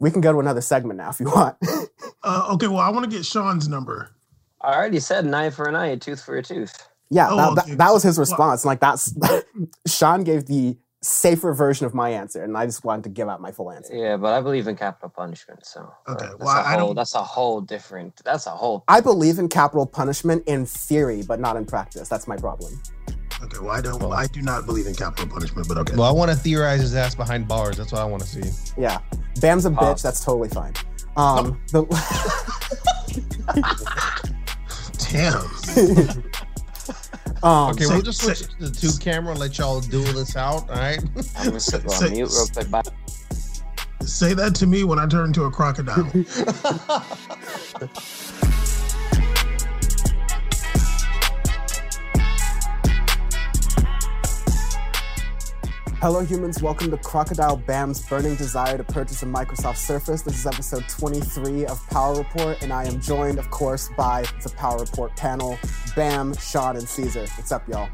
we can go to another segment now if you want. Uh, okay, well, I want to get Sean's number. I already said an eye for an eye, a tooth for a tooth. yeah, Oh, that, that, okay. that was his Well- response. Like that's Sean gave the safer version of my answer, and I just wanted to give out my full answer. Yeah, but I believe in capital punishment, so uh, Okay, that's well, a I whole don't- that's a whole different that's a whole I believe in capital punishment in theory, but not in practice. That's my problem. Okay, well, I don't. Well, I do not believe in capital punishment, but okay. Well, I want to theorize his ass behind bars. That's what I want to see. Yeah, Bam's a bitch. Uh, that's totally fine. Um, the, Damn. um, Okay, say- we'll just switch say- to the two camera and let y'all duel this out. All right. I'm gonna sit- go Say- on mute real quick. Bye. Say that to me when I turn into a crocodile. Hello, humans. Welcome to Crocodile Bam's burning desire to purchase a Microsoft Surface. This is episode 23 of Power Report, and I am joined, of course, by the Power Report panel Bam, Sean, and Caesar. What's up, y'all?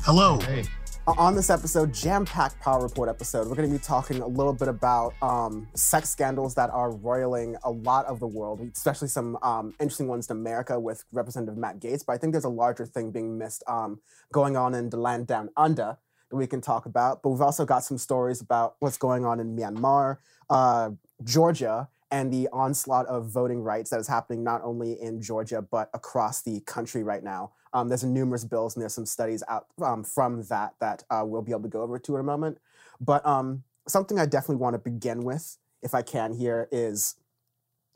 Hello. hey, Uh, On this episode, jam packed Power Report episode, we're going to be talking a little bit about um, sex scandals that are roiling a lot of the world, especially some um, interesting ones in America with Representative Matt Gaetz. But I think there's a larger thing being missed um, going on in the land down under that we can talk about. But we've also got some stories about what's going on in Myanmar, uh, Georgia, and the onslaught of voting rights that is happening not only in Georgia but across the country right now. Um, there's numerous bills and there's some studies out um, from that that uh, we'll be able to go over to in a moment. But um, something I definitely want to begin with, if I can, here is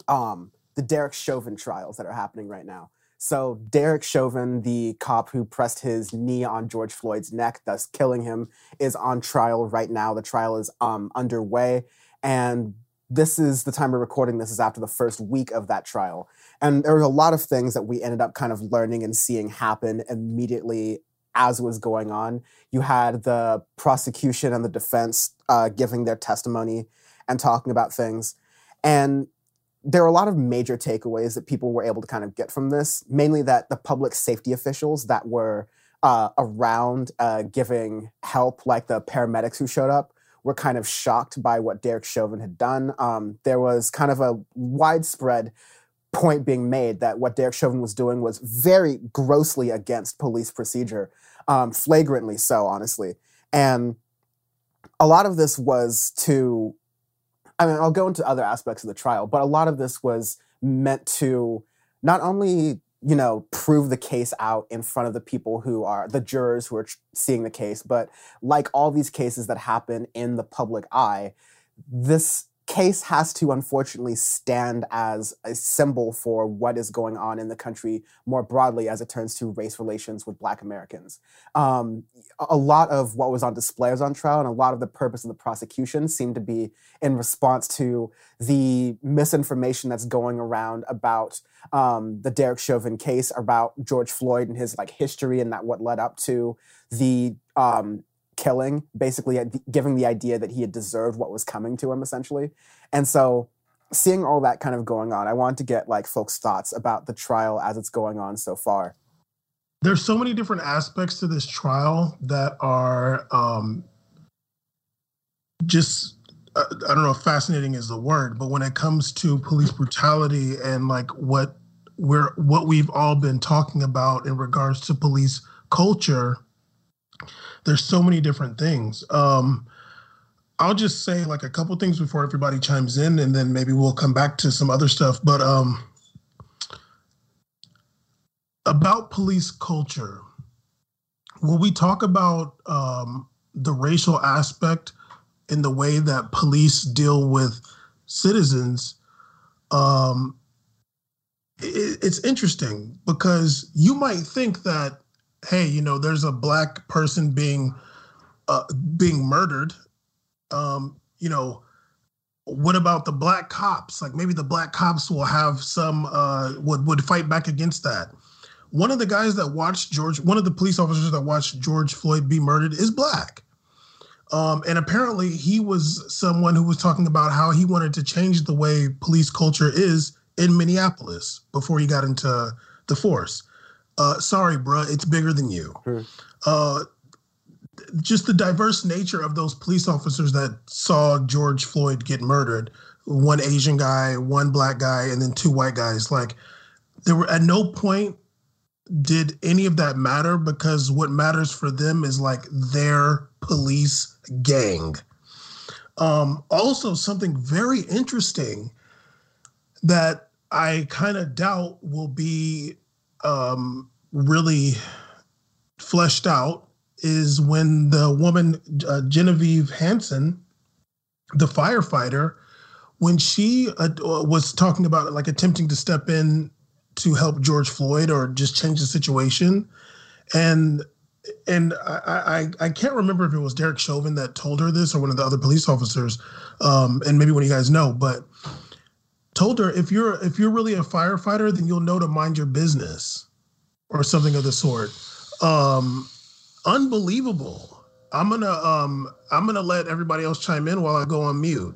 um, the Derek Chauvin trials that are happening right now. So Derek Chauvin, the cop who pressed his knee on George Floyd's neck, thus killing him, is on trial right now. The trial is um, underway, and this is the time we're recording. This is after the first week of that trial, and there were a lot of things that we ended up kind of learning and seeing happen immediately as was going on. You had the prosecution and the defense uh, giving their testimony and talking about things, and there are a lot of major takeaways that people were able to kind of get from this, mainly that the public safety officials that were uh, around uh, giving help, like the paramedics who showed up, were kind of shocked by what Derek Chauvin had done. Um, there was kind of a widespread point being made that what Derek Chauvin was doing was very grossly against police procedure, um, flagrantly so, honestly. And a lot of this was to I mean, I'll go into other aspects of the trial, but a lot of this was meant to not only, you know, prove the case out in front of the people who are the jurors who are seeing the case, but like all these cases that happen in the public eye, this case has to unfortunately stand as a symbol for what is going on in the country more broadly as it turns to race relations with Black Americans. Um, a- lot of what was on display was on trial, and a lot of the purpose of the prosecution seemed to be in response to the misinformation that's going around about um, the Derek Chauvin case, about George Floyd and his like history and that what led up to the um, killing, basically uh, giving the idea that he had deserved what was coming to him, essentially. And so, seeing all that kind of going on, I want to get like folks' thoughts about the trial as it's going on so far. There's so many different aspects to this trial that are um, just uh, I don't know if fascinating is the word, but when it comes to police brutality and like what we're what we've all been talking about in regards to police culture, there's so many different things. Um, I'll just say like a couple things before everybody chimes in, and then maybe we'll come back to some other stuff. But um, about police culture, when we talk about um, the racial aspect in the way that police deal with citizens, um, it, it's interesting because you might think that, hey, you know, there's a black person being uh, being murdered. Um, you know, what about the black cops? Like maybe the black cops will have some uh, would would fight back against that. One of the guys that watched George, one of the police officers that watched George Floyd be murdered is black. Um, and apparently, he was someone who was talking about how he wanted to change the way police culture is in Minneapolis before he got into the force. Uh, sorry, bruh, it's bigger than you. Hmm. Uh, just the diverse nature of those police officers that saw George Floyd get murdered one Asian guy, one black guy, and then two white guys. Like, there were at no point did any of that matter because what matters for them is like their police gang. Um, also, something very interesting that I kind of doubt will be um, really fleshed out is when the woman uh, Genevieve Hansen, the firefighter, when she uh, was talking about like attempting to step in to help George Floyd or just change the situation, and and I, I, I can't remember if it was Derek Chauvin that told her this or one of the other police officers, um, and maybe one of you guys know, but told her if you're if you're really a firefighter, then you'll know to mind your business, or something of the sort. Um, unbelievable. I'm gonna um I'm gonna let everybody else chime in while I go on mute.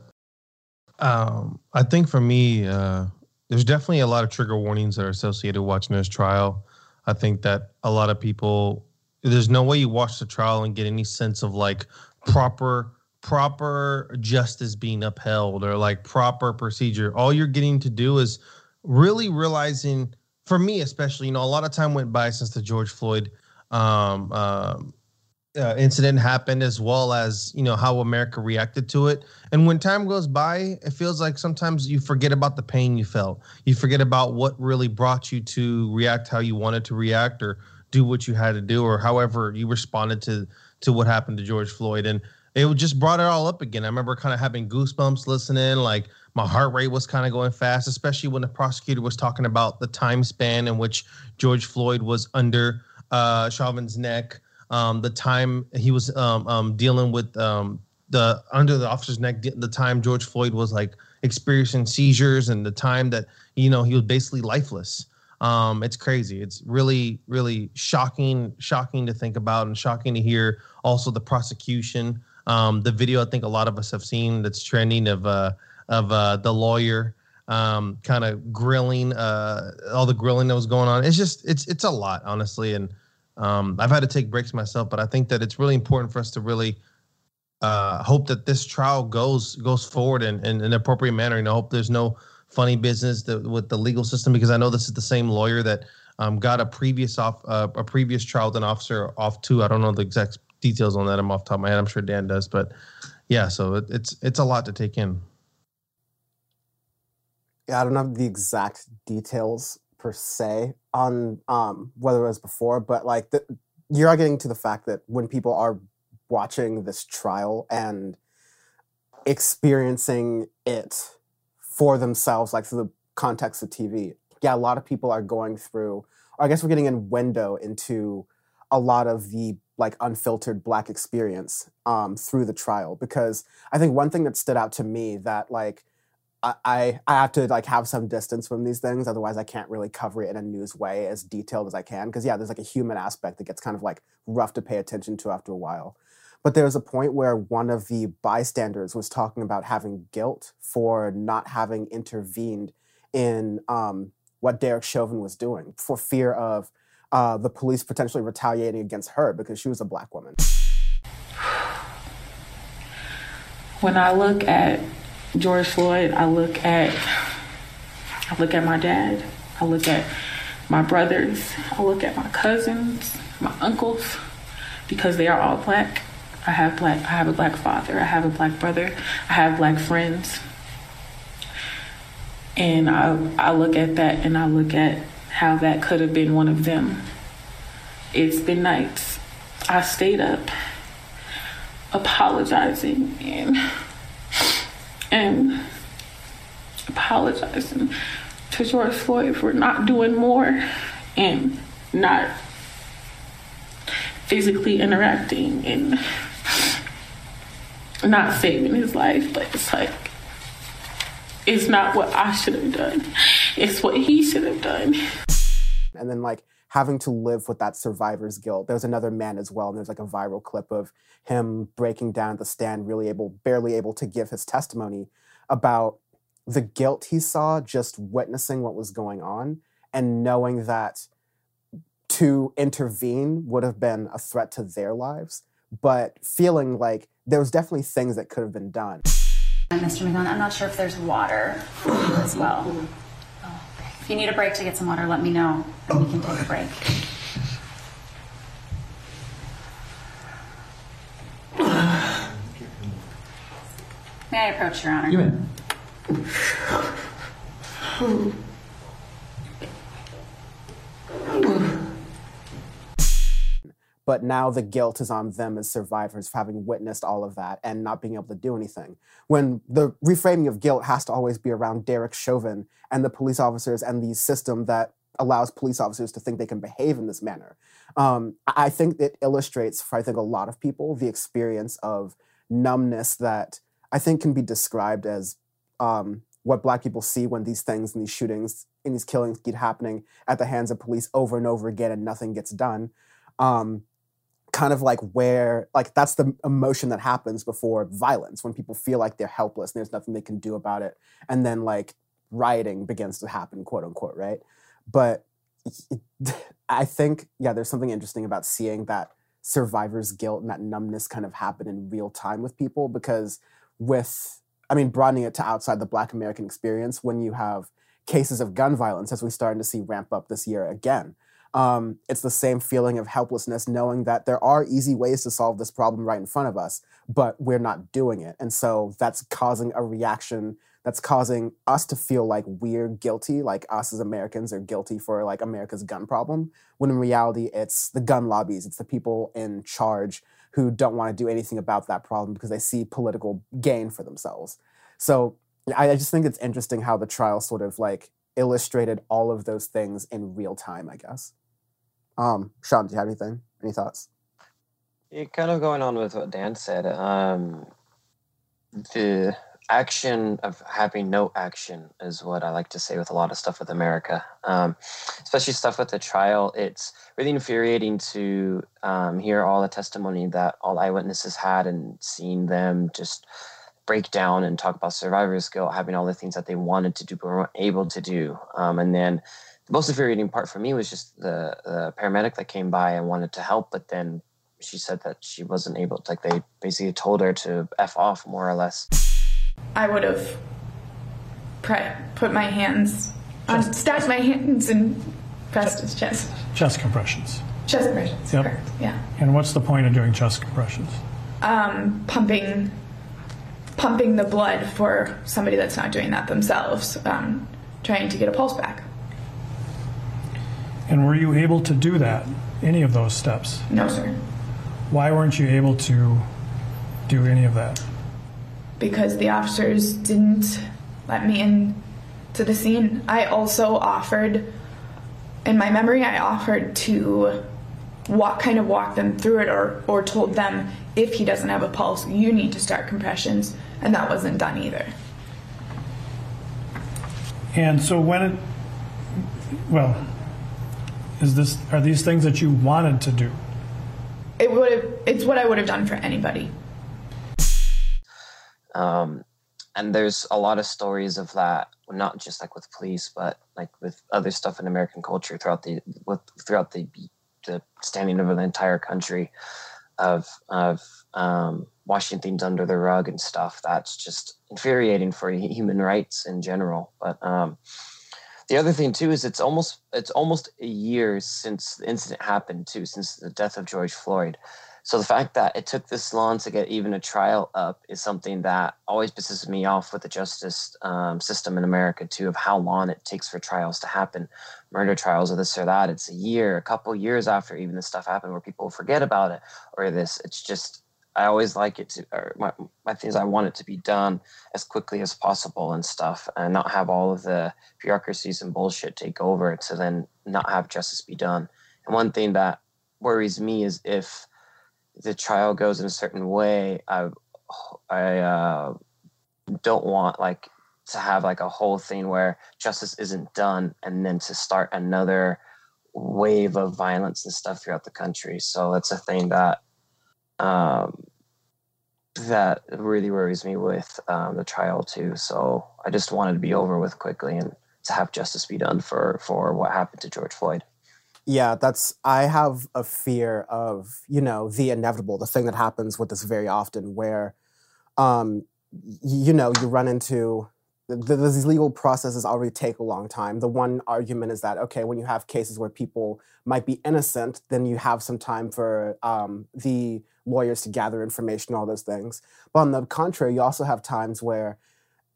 Um, I think for me, uh, there's definitely a lot of trigger warnings that are associated with watching this trial. I think that a lot of people, there's no way you watch the trial and get any sense of like proper proper justice being upheld or like proper procedure. All you're getting to do is really realizing, for me especially, you know, a lot of time went by since the George Floyd um, um, uh, incident happened, as well as you know how America reacted to it. And when time goes by, it feels like sometimes you forget about the pain you felt. You forget about what really brought you to react how you wanted to react, or do what you had to do, or however you responded to to what happened to George Floyd. And it just brought it all up again. I remember kind of having goosebumps listening, like my heart rate was kind of going fast, especially when the prosecutor was talking about the time span in which George Floyd was under uh, Chauvin's neck um, the time he was um, um, dealing with um, the under the officer's neck, the time George Floyd was like experiencing seizures, and the time that you know he was basically lifeless. Um, it's crazy. It's really, really shocking, shocking to think about, and shocking to hear. Also, the prosecution, um, the video I think a lot of us have seen that's trending of uh, of uh, the lawyer um, kind of grilling uh, all the grilling that was going on. It's just it's it's a lot, honestly, and um, I've had to take breaks myself, but I think that it's really important for us to really uh, hope that this trial goes goes forward in, in, an appropriate manner. And I hope there's no funny business that, with the legal system because I know this is the same lawyer that um, got a previous off uh, a previous trial an officer off too. I don't know the exact details on that. I'm off top of my head. I'm sure Dan does, but yeah. So it, it's it's a lot to take in. Yeah, I don't have the exact details per se on um, whether it was before, but like the, you're getting to the fact that when people are watching this trial and experiencing it for themselves, like through the context of TV, yeah, a lot of people are going through. I guess we're getting a window into a lot of the like unfiltered black experience um, through the trial because I think one thing that stood out to me that like I, I have to like have some distance from these things otherwise i can't really cover it in a news way as detailed as i can because yeah there's like a human aspect that gets kind of like rough to pay attention to after a while. But there was a point where one of the bystanders was talking about having guilt for not having intervened in um, what derek chauvin was doing for fear of uh, the police potentially retaliating against her because she was a black woman when i look at George Floyd, I look at I look at my dad, I look at my brothers, I look at my cousins, my uncles, because they are all black. I have black I have a black father, I have a black brother, I have black friends. And I I look at that and I look at how that could have been one of them. It's been nights. I stayed up apologizing and and apologizing to George Floyd for not doing more and not physically interacting and not saving his life. But it's like, it's not what I should have done, it's what he should have done. And then, like, having to live with that survivor's guilt. There's another man as well, and there's like a viral clip of him breaking down at the stand, really able, barely able to give his testimony about the guilt he saw just witnessing what was going on and knowing that to intervene would have been a threat to their lives, but feeling like there was definitely things that could have been done. Mr. McMillian, I'm not sure if there's water as well. If you need a break to get some water, let me know, and we can take a break. May I approach, Your Honor? You may. But now the guilt is on them as survivors for having witnessed all of that and not being able to do anything. When the reframing of guilt has to always be around Derek Chauvin and the police officers and the system that allows police officers to think they can behave in this manner. Um, I think it illustrates for I think a lot of people the experience of numbness that I think can be described as um, what Black people see when these things and these shootings and these killings keep happening at the hands of police over and over again and nothing gets done. Um, kind of like where like that's the emotion that happens before violence when people feel like they're helpless and there's nothing they can do about it and then like rioting begins to happen quote unquote right? But i think yeah there's something interesting about seeing that survivor's guilt and that numbness kind of happen in real time with people because with i mean broadening it to outside the black american experience when you have cases of gun violence as we're starting to see ramp up this year again um, it's the same feeling of helplessness, knowing that there are easy ways to solve this problem right in front of us, but we're not doing it. And so that's causing a reaction that's causing us to feel like we're guilty, like us as Americans are guilty for like America's gun problem, when in reality it's the gun lobbies, it's the people in charge who don't want to do anything about that problem because they see political gain for themselves. So I, I just think it's interesting how the trial sort of like illustrated all of those things in real time, I guess. Um, Sean, do you have anything? Any thoughts? Yeah, kind of going on with what Dan said. Um, the action of having no action is what I like to say with a lot of stuff with America, um, especially stuff with the trial. It's really infuriating to um, hear all the testimony that all eyewitnesses had and seeing them just break down and talk about survivor's guilt, having all the things that they wanted to do but weren't able to do, um, and then the most infuriating part for me was just the, the paramedic that came by and wanted to help, but then she said that she wasn't able to, like they basically told her to F off more or less. I would have pre- put my hands on, stacked my hands and pressed his chest. Chest compressions. Chest compressions, Yep. correct, yeah. And what's the point of doing chest compressions? Um, pumping, pumping the blood for somebody that's not doing that themselves, um, trying to get a pulse back. And were you able to do that, any of those steps? No, sir. Why weren't you able to do any of that? because the officers didn't let me in to the scene. I also offered, in my memory, I offered to walk, kind of walk them through it, or or told them if he doesn't have a pulse, you need to start compressions, and that wasn't done either. And so when it, well, is this are these things that you wanted to do? It would have. It's what I would have done for anybody. Um, and there's a lot of stories of that, not just like with police, but like with other stuff in American culture throughout the with throughout the the standing over the entire country of of um, washing things under the rug and stuff. That's just infuriating for human rights in general. But um, the other thing too is it's almost it's almost a year since the incident happened too, since the death of George Floyd. So the fact that it took this long to get even a trial up is something that always pisses me off with the justice um, system in America too, of how long it takes for trials to happen, murder trials or this or that. It's a year, a couple years after even this stuff happened, where people forget about it or this. It's just I always like it to, or my, my things I want it to be done as quickly as possible and stuff, and not have all of the bureaucracies and bullshit take over to then not have justice be done. And one thing that worries me is if the trial goes in a certain way, I I uh, don't want like to have like a whole thing where justice isn't done, and then to start another wave of violence and stuff throughout the country. So it's a thing that um, that really worries me with um, the trial too. So I just wanted to be over with quickly and to have justice be done for for what happened to George Floyd. Yeah, that's. I have a fear of you know the inevitable, the thing that happens with this very often, where, um, you know, you run into th- th- these legal processes already take a long time. The one argument is that okay, when you have cases where people might be innocent, then you have some time for um, the lawyers to gather information, all those things. But on the contrary, you also have times where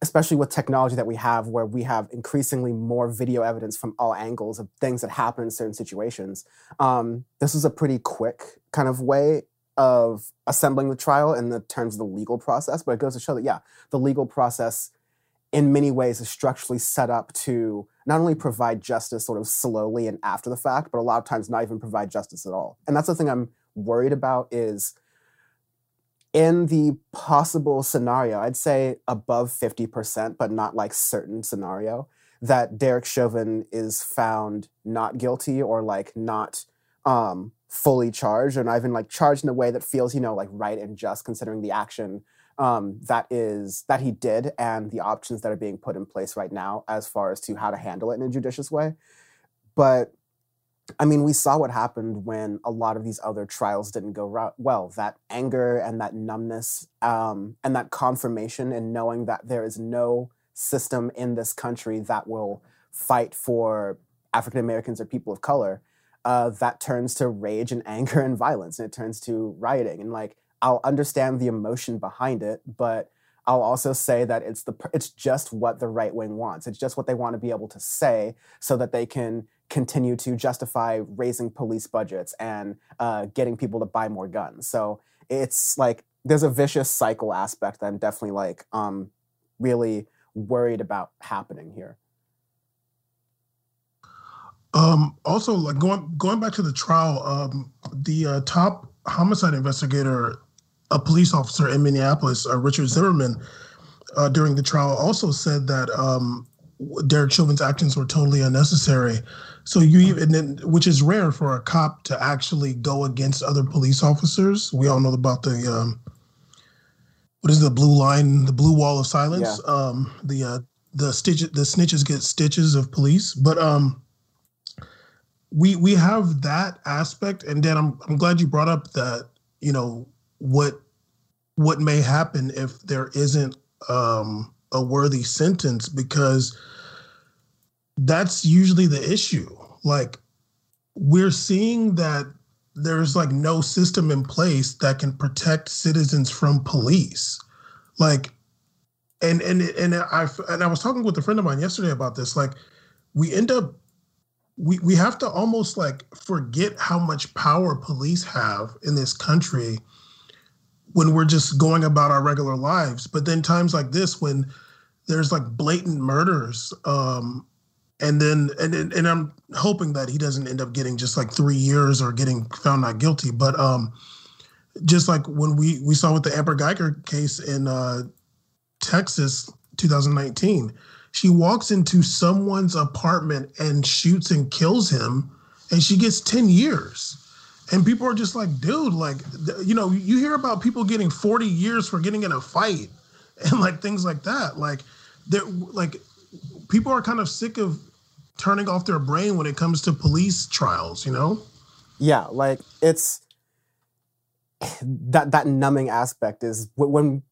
especially with technology that we have where we have increasingly more video evidence from all angles of things that happen in certain situations um, this is a pretty quick kind of way of assembling the trial in the terms of the legal process but it goes to show that yeah the legal process in many ways is structurally set up to not only provide justice sort of slowly and after the fact but a lot of times not even provide justice at all. And that's the thing i'm worried about is in the possible scenario, I'd say above 50%, but not like certain scenario, that Derek Chauvin is found not guilty or like not um, fully charged or not even like charged in a way that feels, you know, like right and just considering the action um, that is that he did and the options that are being put in place right now as far as to how to handle it in a judicious way. But I mean, we saw what happened when a lot of these other trials didn't go well. That anger and that numbness um, and that confirmation and knowing that there is no system in this country that will fight for African Americans or people of color, uh, that turns to rage and anger and violence, and it turns to rioting. And like, I'll understand the emotion behind it, but I'll also say that it's the it's just what the right wing wants. It's just what they want to be able to say so that they can continue to justify raising police budgets and uh, getting people to buy more guns. So it's like there's a vicious cycle aspect that I'm definitely like um, really worried about happening here. Um, also, like going going back to the trial, um, the uh, top homicide investigator, a police officer in Minneapolis, uh, Richard Zimmerman, uh, during the trial also said that um, Derek Chauvin's actions were totally unnecessary. So you even, then, which is rare for a cop to actually go against other police officers. We all know about the um, what is the blue line, the blue wall of silence. Yeah. Um, the uh, the stitch, the snitches get stitches of police, but um, we we have that aspect, and then I'm I'm glad you brought up that you know what what may happen if there isn't um, a worthy sentence because that's usually the issue. Like we're seeing that there's like no system in place that can protect citizens from police. Like and and and I and I was talking with a friend of mine yesterday about this like we end up we we have to almost like forget how much power police have in this country when we're just going about our regular lives. But then times like this when there's like blatant murders um and then and and, i'm hoping that he doesn't end up getting just like three years or getting found not guilty. But um just like when we we saw with the Amber Guyger case in uh texas 2019 she walks into someone's apartment and shoots and kills him and she gets 10 years and people are just like dude like you know you hear about people getting 40 years for getting in a fight and like things like that. Like they're like people are kind of sick of turning off their brain when it comes to police trials you know? Yeah, like it's that that numbing aspect is when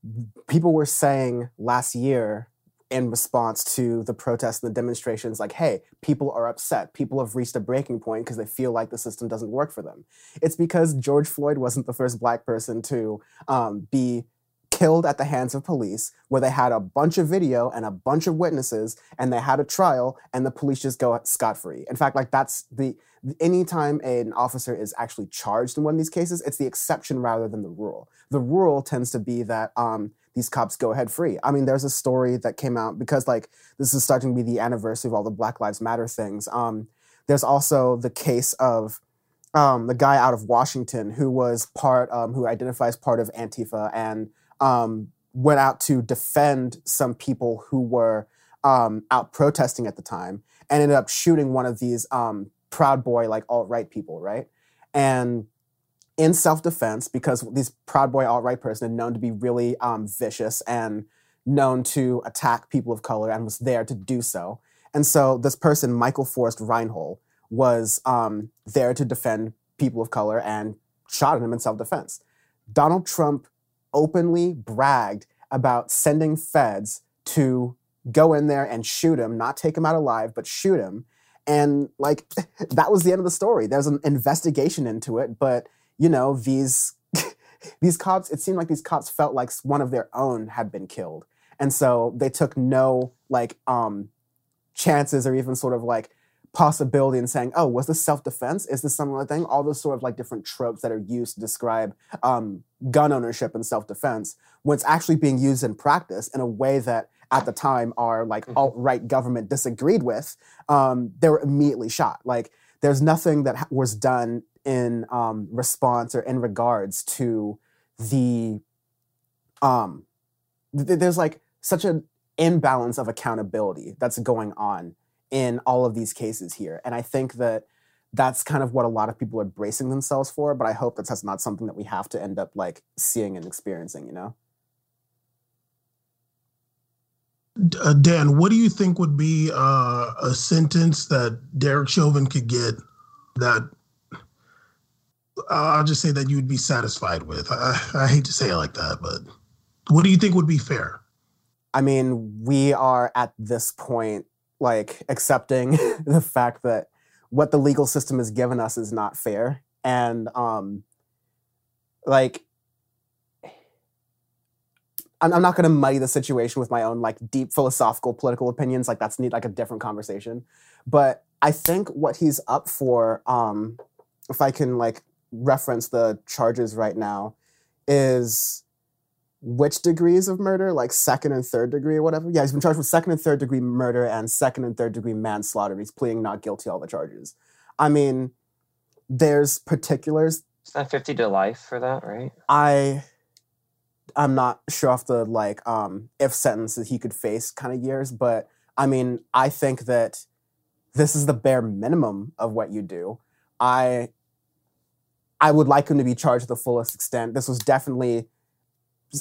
people were saying last year in response to the protests and the demonstrations like hey people are upset. People have reached a breaking point because they feel like the system doesn't work for them. It's because george floyd wasn't the first black person to um, be killed at the hands of police where they had a bunch of video and a bunch of witnesses and they had a trial and the police just go scot-free. In fact like that's the anytime an officer is actually charged in one of these cases it's the exception rather than the rule. The rule tends to be that um, these cops go ahead free. I mean there's a story that came out because like this is starting to be the anniversary of all the black lives matter things. Um, there's also the case of um, the guy out of washington who was part um, who identifies part of antifa and um, went out to defend some people who were um, out protesting at the time and ended up shooting one of these um, proud boy like alt-right people right? And in self-defense because these proud boy alt-right person known to be really um, vicious and known to attack people of color and was there to do so and so this person Michael Forest Reinoehl was um, there to defend people of color and shot at him in self defense. Donald Trump openly bragged about sending feds to go in there and shoot him, not take him out alive, but shoot him. And like that was the end of the story. There's an investigation into it, but you know, these these cops, it seemed like these cops felt like one of their own had been killed. And so they took no like um chances or even sort of like possibility in saying, oh, was this self defense? Is this some other thing? All those sort of like different tropes that are used to describe um, gun ownership and self defense when it's actually being used in practice in a way that at the time our like Mhm. alt right government disagreed with, um, they were immediately shot. Like there's nothing that was done in um, response or in regards to the um, th- there's like such an imbalance of accountability that's going on in all of these cases here. And I think that that's kind of what a lot of people are bracing themselves for, but I hope that that's not something that we have to end up like seeing and experiencing, you know? Uh, Dan, what do you think would be uh, a sentence that Derek Chauvin could get that I'll just say that you would be satisfied with? I, I hate to say it like that, but what do you think would be fair? I mean, we are at this point like accepting the fact that what the legal system has given us is not fair. And um like I'm, I'm not going to muddy the situation with my own like deep philosophical political opinions. Like that's need like a different conversation. But I think what he's up for, um, if I can like reference the charges right now, is which degrees of murder, like second and third degree or whatever. Yeah, he's been charged with second and third degree murder and second and third degree manslaughter. He's pleading not guilty all the charges. I mean, there's particulars Is that 50 to life for that, right? I I'm not sure off the like um if sentences he could face kind of years, but I mean, I think that this is the bare minimum of what you do. I I would like him to be charged to the fullest extent. This was definitely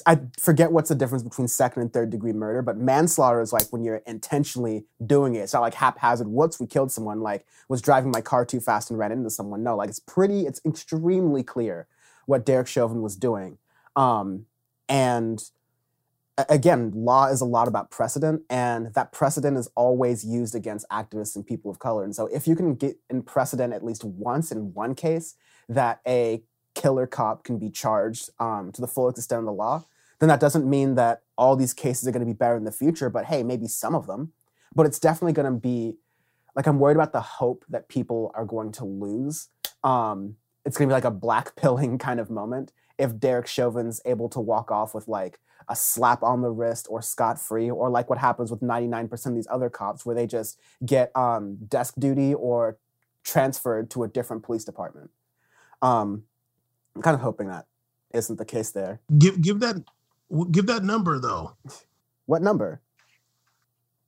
I forget what's the difference between second and third degree murder, but manslaughter is like when you're intentionally doing it. It's not like haphazard, whoops, we killed someone, like was driving my car too fast and ran into someone. No, like it's pretty, it's extremely clear what Derek Chauvin was doing. Um, and again, law is a lot about precedent, and that precedent is always used against activists and people of color. And so, if you can get in precedent at least once in one case that a killer cop can be charged um, to the full extent of the law, then that doesn't mean that all these cases are going to be better in the future. But hey, maybe some of them. But it's definitely going to be like I'm worried about the hope that people are going to lose. Um, it's going to be like a black pilling kind of moment if Derek Chauvin's able to walk off with like a slap on the wrist or scot free, or like what happens with 99% of these other cops where they just get um, desk duty or transferred to a different police department. Um, I'm kind of hoping that isn't the case there. Give give that give that number though. What number?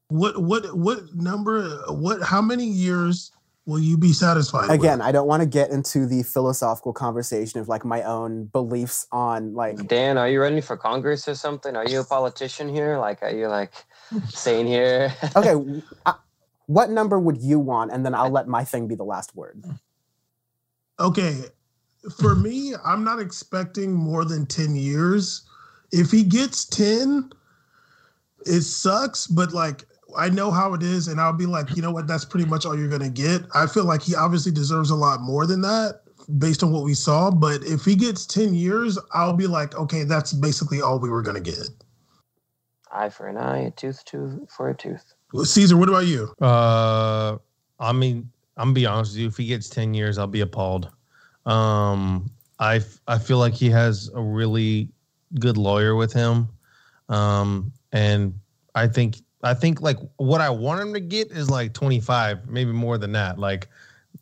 What what what number? What how many years will you be satisfied? with? Again, I don't want to get into the philosophical conversation of like my own beliefs on like Dan, are you running for Congress or something? Are you a politician here? Like, are you like saying here? okay, w- uh, what number would you want? And then I'll let my thing be the last word. Okay, for me, I'm not expecting more than 10 years. If he gets 10, it sucks, but like I know how it is, and I'll be like, you know what, that's pretty much all you're gonna get. I feel like he obviously deserves a lot more than that based on what we saw. But if he gets 10 years, I'll be like, okay, that's basically all we were gonna get. eye for an eye, a tooth to for a tooth. Well, Caesar, what about you? Uh, I mean, I'm gonna be honest with you. If he gets ten years, I'll be appalled. Um, I I feel like he has a really good lawyer with him, um, and I think I think like what I want him to get is like 25, maybe more than that. Like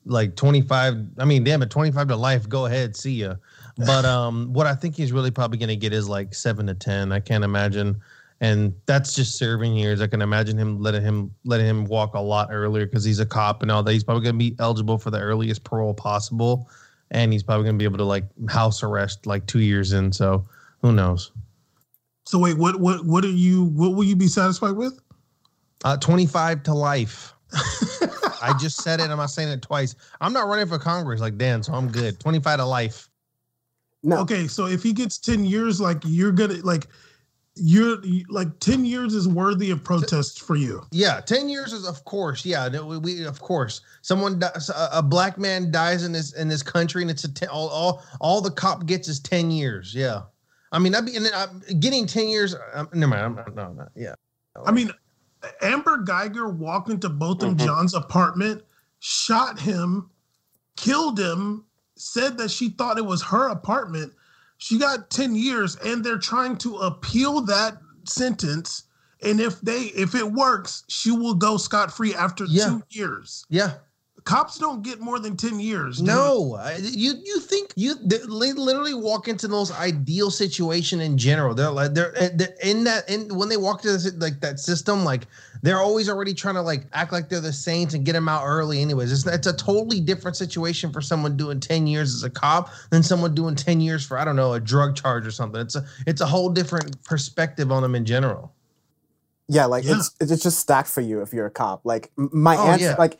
like 25. I mean, damn it, 25 to life. Go ahead, see ya. But um, what I think he's really probably gonna get is like seven to ten. I can't imagine and that's just serving years. I can imagine him letting him letting him walk a lot earlier because he's a cop and all that. He's probably gonna be eligible for the earliest parole possible, and he's probably gonna be able to like house arrest like two years in. So who knows? So wait, what what what are you what will you be satisfied with? Uh, Twenty five to life. I just said it. I'm not saying it twice. I'm not running for Congress like Dan, so I'm good. 25 to life. No. Okay, so if he gets 10 years, like you're gonna like you're like 10 years is worthy of protest for you. Yeah, 10 years is of course. Yeah, we, we of course. Someone dies, a black man dies in this in this country and it's a ten, all, all all the cop gets is 10 years. Yeah. I mean, I'd be and then I'm getting 10 years. Um, never mind. I'm not, no, no, yeah. I mean, Amber Guyger walked into Botham mm-hmm. Jean's apartment, shot him, killed him, said that she thought it was her apartment. She got 10 years and they're trying to appeal that sentence. And if they if it works, she will go scot free after yeah. two years. Yeah cops don't get more than 10 years dude. no you you think you they literally walk into those ideal situation in general. They're like they're, they're in that in when they walk to this, like that system like they're always already trying to like act like they're the saints and get them out early anyways. It's, it's a totally different situation for someone doing 10 years as a cop than someone doing 10 years for i don't know a drug charge or something. It's a it's a whole different perspective on them in general yeah like yeah. it's it's just stacked for you if you're a cop like my oh, answer yeah. like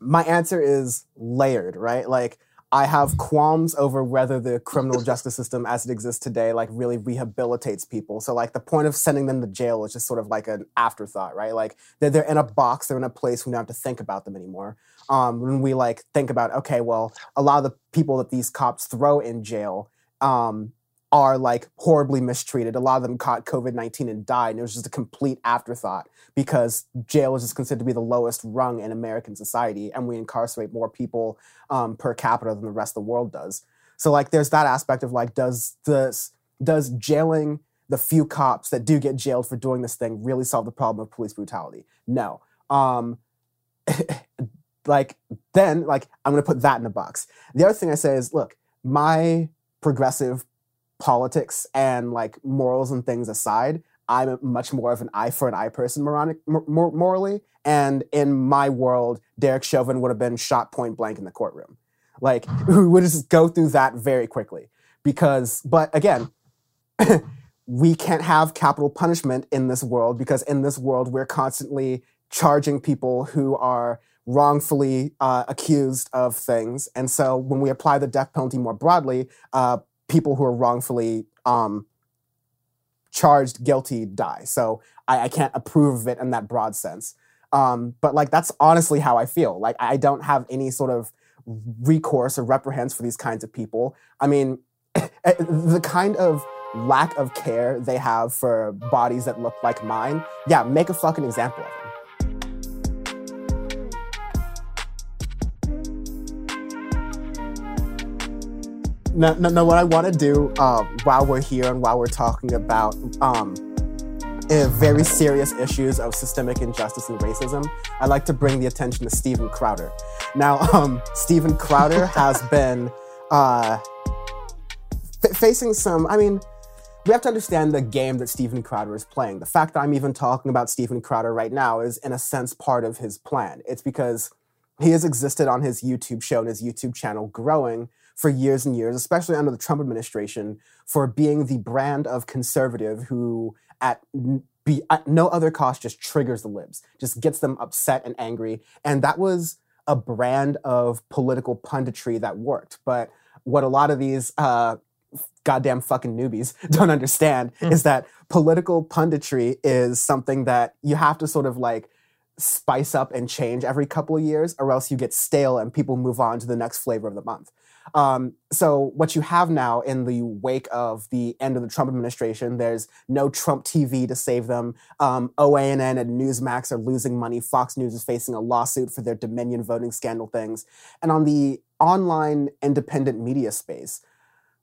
my answer is layered, right? Like I have qualms over whether the criminal justice system as it exists today like really rehabilitates people. So like the point of sending them to jail is just sort of like an afterthought, right? Like they're, they're in a box, they're in a place we don't have to think about them anymore. Um, when we like think about, okay, well, a lot of the people that these cops throw in jail, um, are like horribly mistreated. A lot of them caught COVID 19 and died. And it was just a complete afterthought because jail is just considered to be the lowest rung in American society. And we incarcerate more people um, per capita than the rest of the world does. So, like, there's that aspect of like, does this, does jailing the few cops that do get jailed for doing this thing really solve the problem of police brutality? No. Um, like, then, like, I'm to put that in a box. The other thing I say is, look, my progressive politics and like morals and things aside, I'm much more of an eye for an eye person moronic, mor- morally. And in my world, Derek Chauvin would have been shot point blank in the courtroom. Like, we would just go through that very quickly. Because, but again, we can't have capital punishment in this world because in this world, we're constantly charging people who are wrongfully uh, accused of things. And so when we apply the death penalty more broadly, uh, people who are wrongfully um, charged guilty die. So I, I, can't approve of it in that broad sense. Um, but like that's honestly how I feel. Like I don't have any sort of recourse or reprimands for these kinds of people. I mean, eh, the kind of lack of care they have for bodies that look like mine, yeah, make a fucking example of them. No, no, no. What I want to do uh, while we're here and while we're talking about um, uh, very serious issues of systemic injustice and racism, I'd like to bring the attention to Stephen Crowder. Now, um, Steven Crowder has been uh, f- facing some. I mean, we have to understand the game that Stephen Crowder is playing. The fact that I'm even talking about Stephen Crowder right now is, in a sense, part of his plan. It's because he has existed on his YouTube show and his YouTube channel growing for years and years, especially under the Trump administration, for being the brand of conservative who, at be at no other cost, just triggers the libs, just gets them upset and angry. And that was a brand of political punditry that worked. But what a lot of these uh, goddamn fucking newbies don't understand mm. is that political punditry is something that you have to sort of like spice up and change every couple of years, or else you get stale and people move on to the next flavor of the month. Um, so what you have now in the wake of the end of the Trump administration, there's no Trump TV to save them. Um, OANN and Newsmax are losing money. Fox News is facing a lawsuit for their Dominion voting scandal things. And on the online independent media space,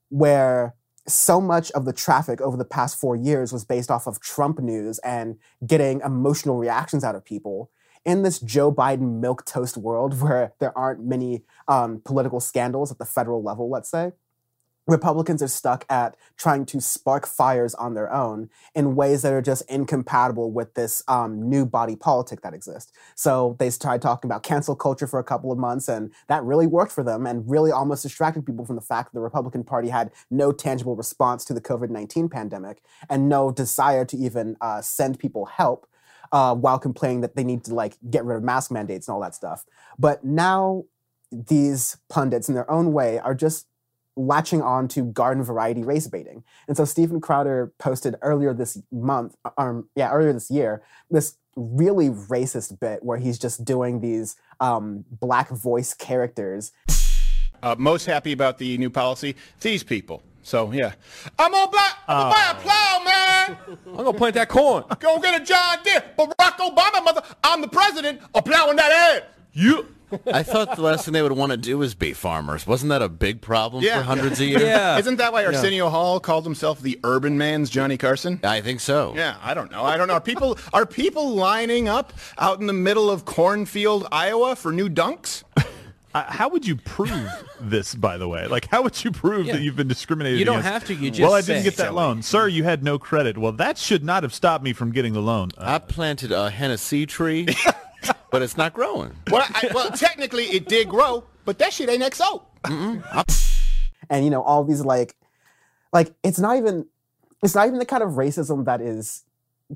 where so much of the traffic over the past four years was based off of Trump news and getting emotional reactions out of people, in this Joe Biden milk toast world where there aren't many um, political scandals at the federal level, let's say, Republicans are stuck at trying to spark fires on their own in ways that are just incompatible with this um, new body politic that exists. So they tried talking about cancel culture for a couple of months, and that really worked for them and really almost distracted people from the fact that the Republican Party had no tangible response to the COVID 19 pandemic and no desire to even uh, send people help uh, while complaining that they need to like get rid of mask mandates and all that stuff. But now these pundits, in their own way, are just latching on to garden variety race baiting. And so Stephen Crowder posted earlier this month, um, yeah, earlier this year, this really racist bit where he's just doing these um, black voice characters. Uh, most happy about the new policy, these people. So yeah, I'm gonna buy, I'm gonna buy a plow, man. I'm gonna plant that corn. Go get a John Deere. Barack Obama, mother, I'm the president. I'm plowing that head. You. I thought the last thing they would want to do is be farmers. Wasn't that a big problem Yeah. for hundreds of years? Yeah. Isn't that why Arsenio Hall called himself the urban man's Johnny Carson? I think so. Yeah, I don't know. I don't know. Are people are people lining up out in the middle of cornfield, Iowa, for new dunks? Uh, how would you prove this, by the way? Like, how would you prove Yeah. that you've been discriminated You don't against? have to, you just well, I didn't say. get that loan. Sir, you had no credit. Well, that should not have stopped me from getting the loan. Uh, I planted a Hennessy tree, but it's not growing. Well, I, well, technically it did grow, but that shit ain't XO. and you know all these like like it's not even it's not even the kind of racism that is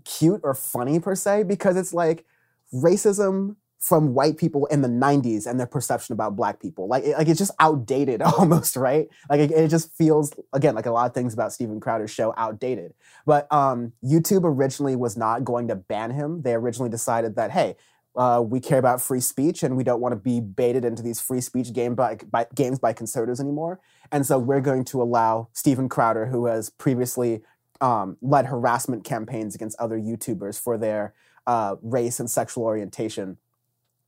cute or funny per se because it's like racism from white people in the 90s and their perception about black people. Like it, like it's just outdated almost right? Like it, it just feels again like a lot of things about Steven Crowder's show outdated. But um YouTube originally was not going to ban him. They originally decided that hey uh, we care about free speech and we don't want to be baited into these free speech game by, by games by conservatives anymore. And so we're going to allow Steven Crowder, who has previously um, led harassment campaigns against other YouTubers for their uh, race and sexual orientation,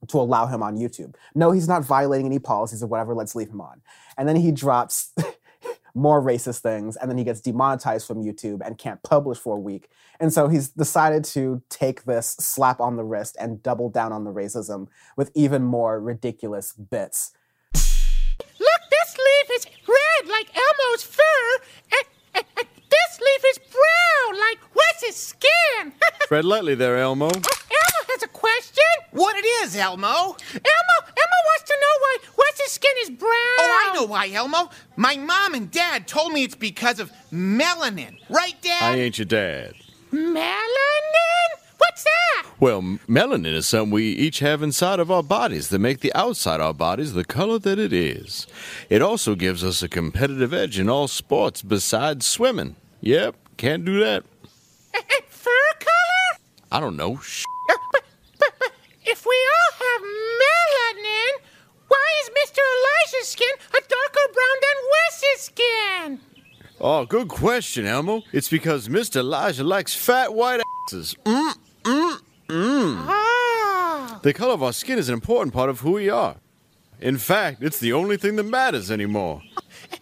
to allow him on YouTube. No, he's not violating any policies or whatever. Let's leave him on. And then he drops more racist things, and then he gets demonetized from YouTube and can't publish for a week. And so he's decided to take this slap on the wrist and double down on the racism with even more ridiculous bits. Look, this leaf is red like Elmo's fur, and, and, and this leaf is brown like Wes's skin. Fred lightly there, Elmo. Oh, Elmo has a question. What it is, Elmo? Elmo, Elmo wants to know why Wes's skin is brown. Oh, I know why, Elmo. My mom and dad told me it's because of melanin. Right, Dad? I ain't your dad. Melanin? What's that? Well, melanin is something we each have inside of our bodies that make the outside of our bodies the color that it is. It also gives us a competitive edge in all sports besides swimming. Yep, can't do that. Fur color? I don't know. Shh. Uh, But, but, but if we all have melanin, why is Mr. Elijah's skin a darker brown than Wes's skin? Oh, good question, Elmo. It's because Mr. Elijah likes fat white asses. Mm, mm, mm. Ah. The color of our skin is an important part of who we are. In fact, it's the only thing that matters anymore.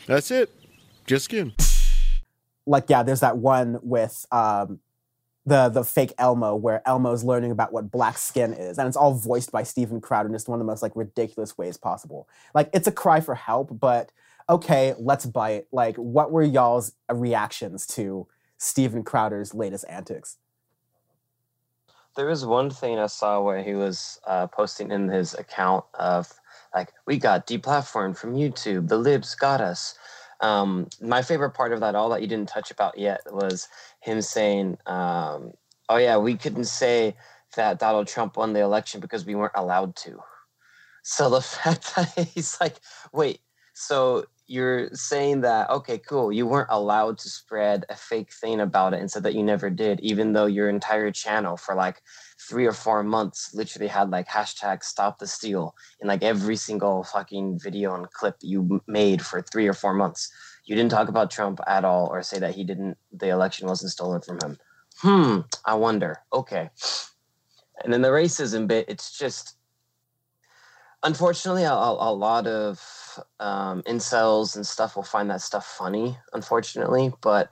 That's it. Just skin. like yeah, there's that one with um, the the fake Elmo where Elmo's learning about what black skin is, and it's all voiced by Steven Crowder in just one of the most like ridiculous ways possible. Like it's a cry for help, but okay, let's bite. Like, what were y'all's reactions to Steven Crowder's latest antics? There was one thing I saw where he was uh, posting in his account of like, "We got deplatformed from YouTube. The libs got us." Um, my favorite part of that all that you didn't touch about yet was him saying, um, "Oh yeah, we couldn't say that Donald Trump won the election because we weren't allowed to." So the fact that he's like, "Wait, so you're saying that okay cool you weren't allowed to spread a fake thing about it and said that you never did even though your entire channel for like three or four months literally had like hashtag stop the steal in like every single fucking video and clip you made for three or four months. You didn't talk about trump at all or say that he didn't the election wasn't stolen from him. Hmm i wonder. Okay. And then the racism bit it's just unfortunately a, a, lot of um, incels and stuff will find that stuff funny unfortunately but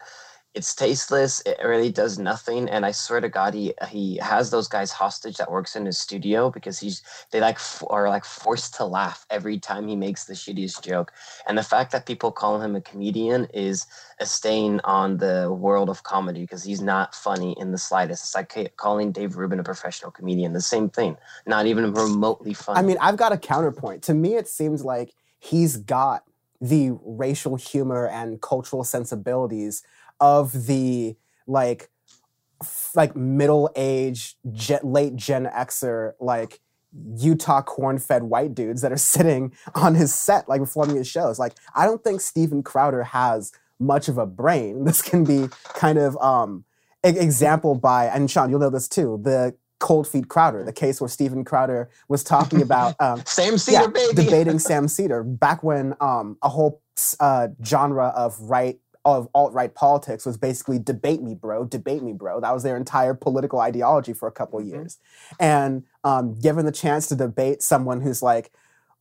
it's tasteless it really does nothing and i swear to god he he has those guys hostage that works in his studio because he's they like f- are like forced to laugh every time he makes the shittiest joke and the fact that people call him a comedian is a stain on the world of comedy because he's not funny in the slightest it's like calling dave rubin a professional comedian the same thing not even remotely funny I mean, I've got a counterpoint. To me, it seems like he's got the racial humor and cultural sensibilities of the like f- like middle age, ge- late Gen Xer, like Utah corn fed white dudes that are sitting on his set, like performing his shows. Like, I don't think Steven Crowder has much of a brain. This can be kind of um example by, and Sean, you'll know this too, the Cold Feet Crowder, the case where Steven Crowder was talking about um, Sam Seder, baby. debating Sam Seder back when um, a whole uh, genre of right of alt right politics was basically debate me, bro, debate me, bro. That was their entire political ideology for a couple years. And um, given the chance to debate someone who's like,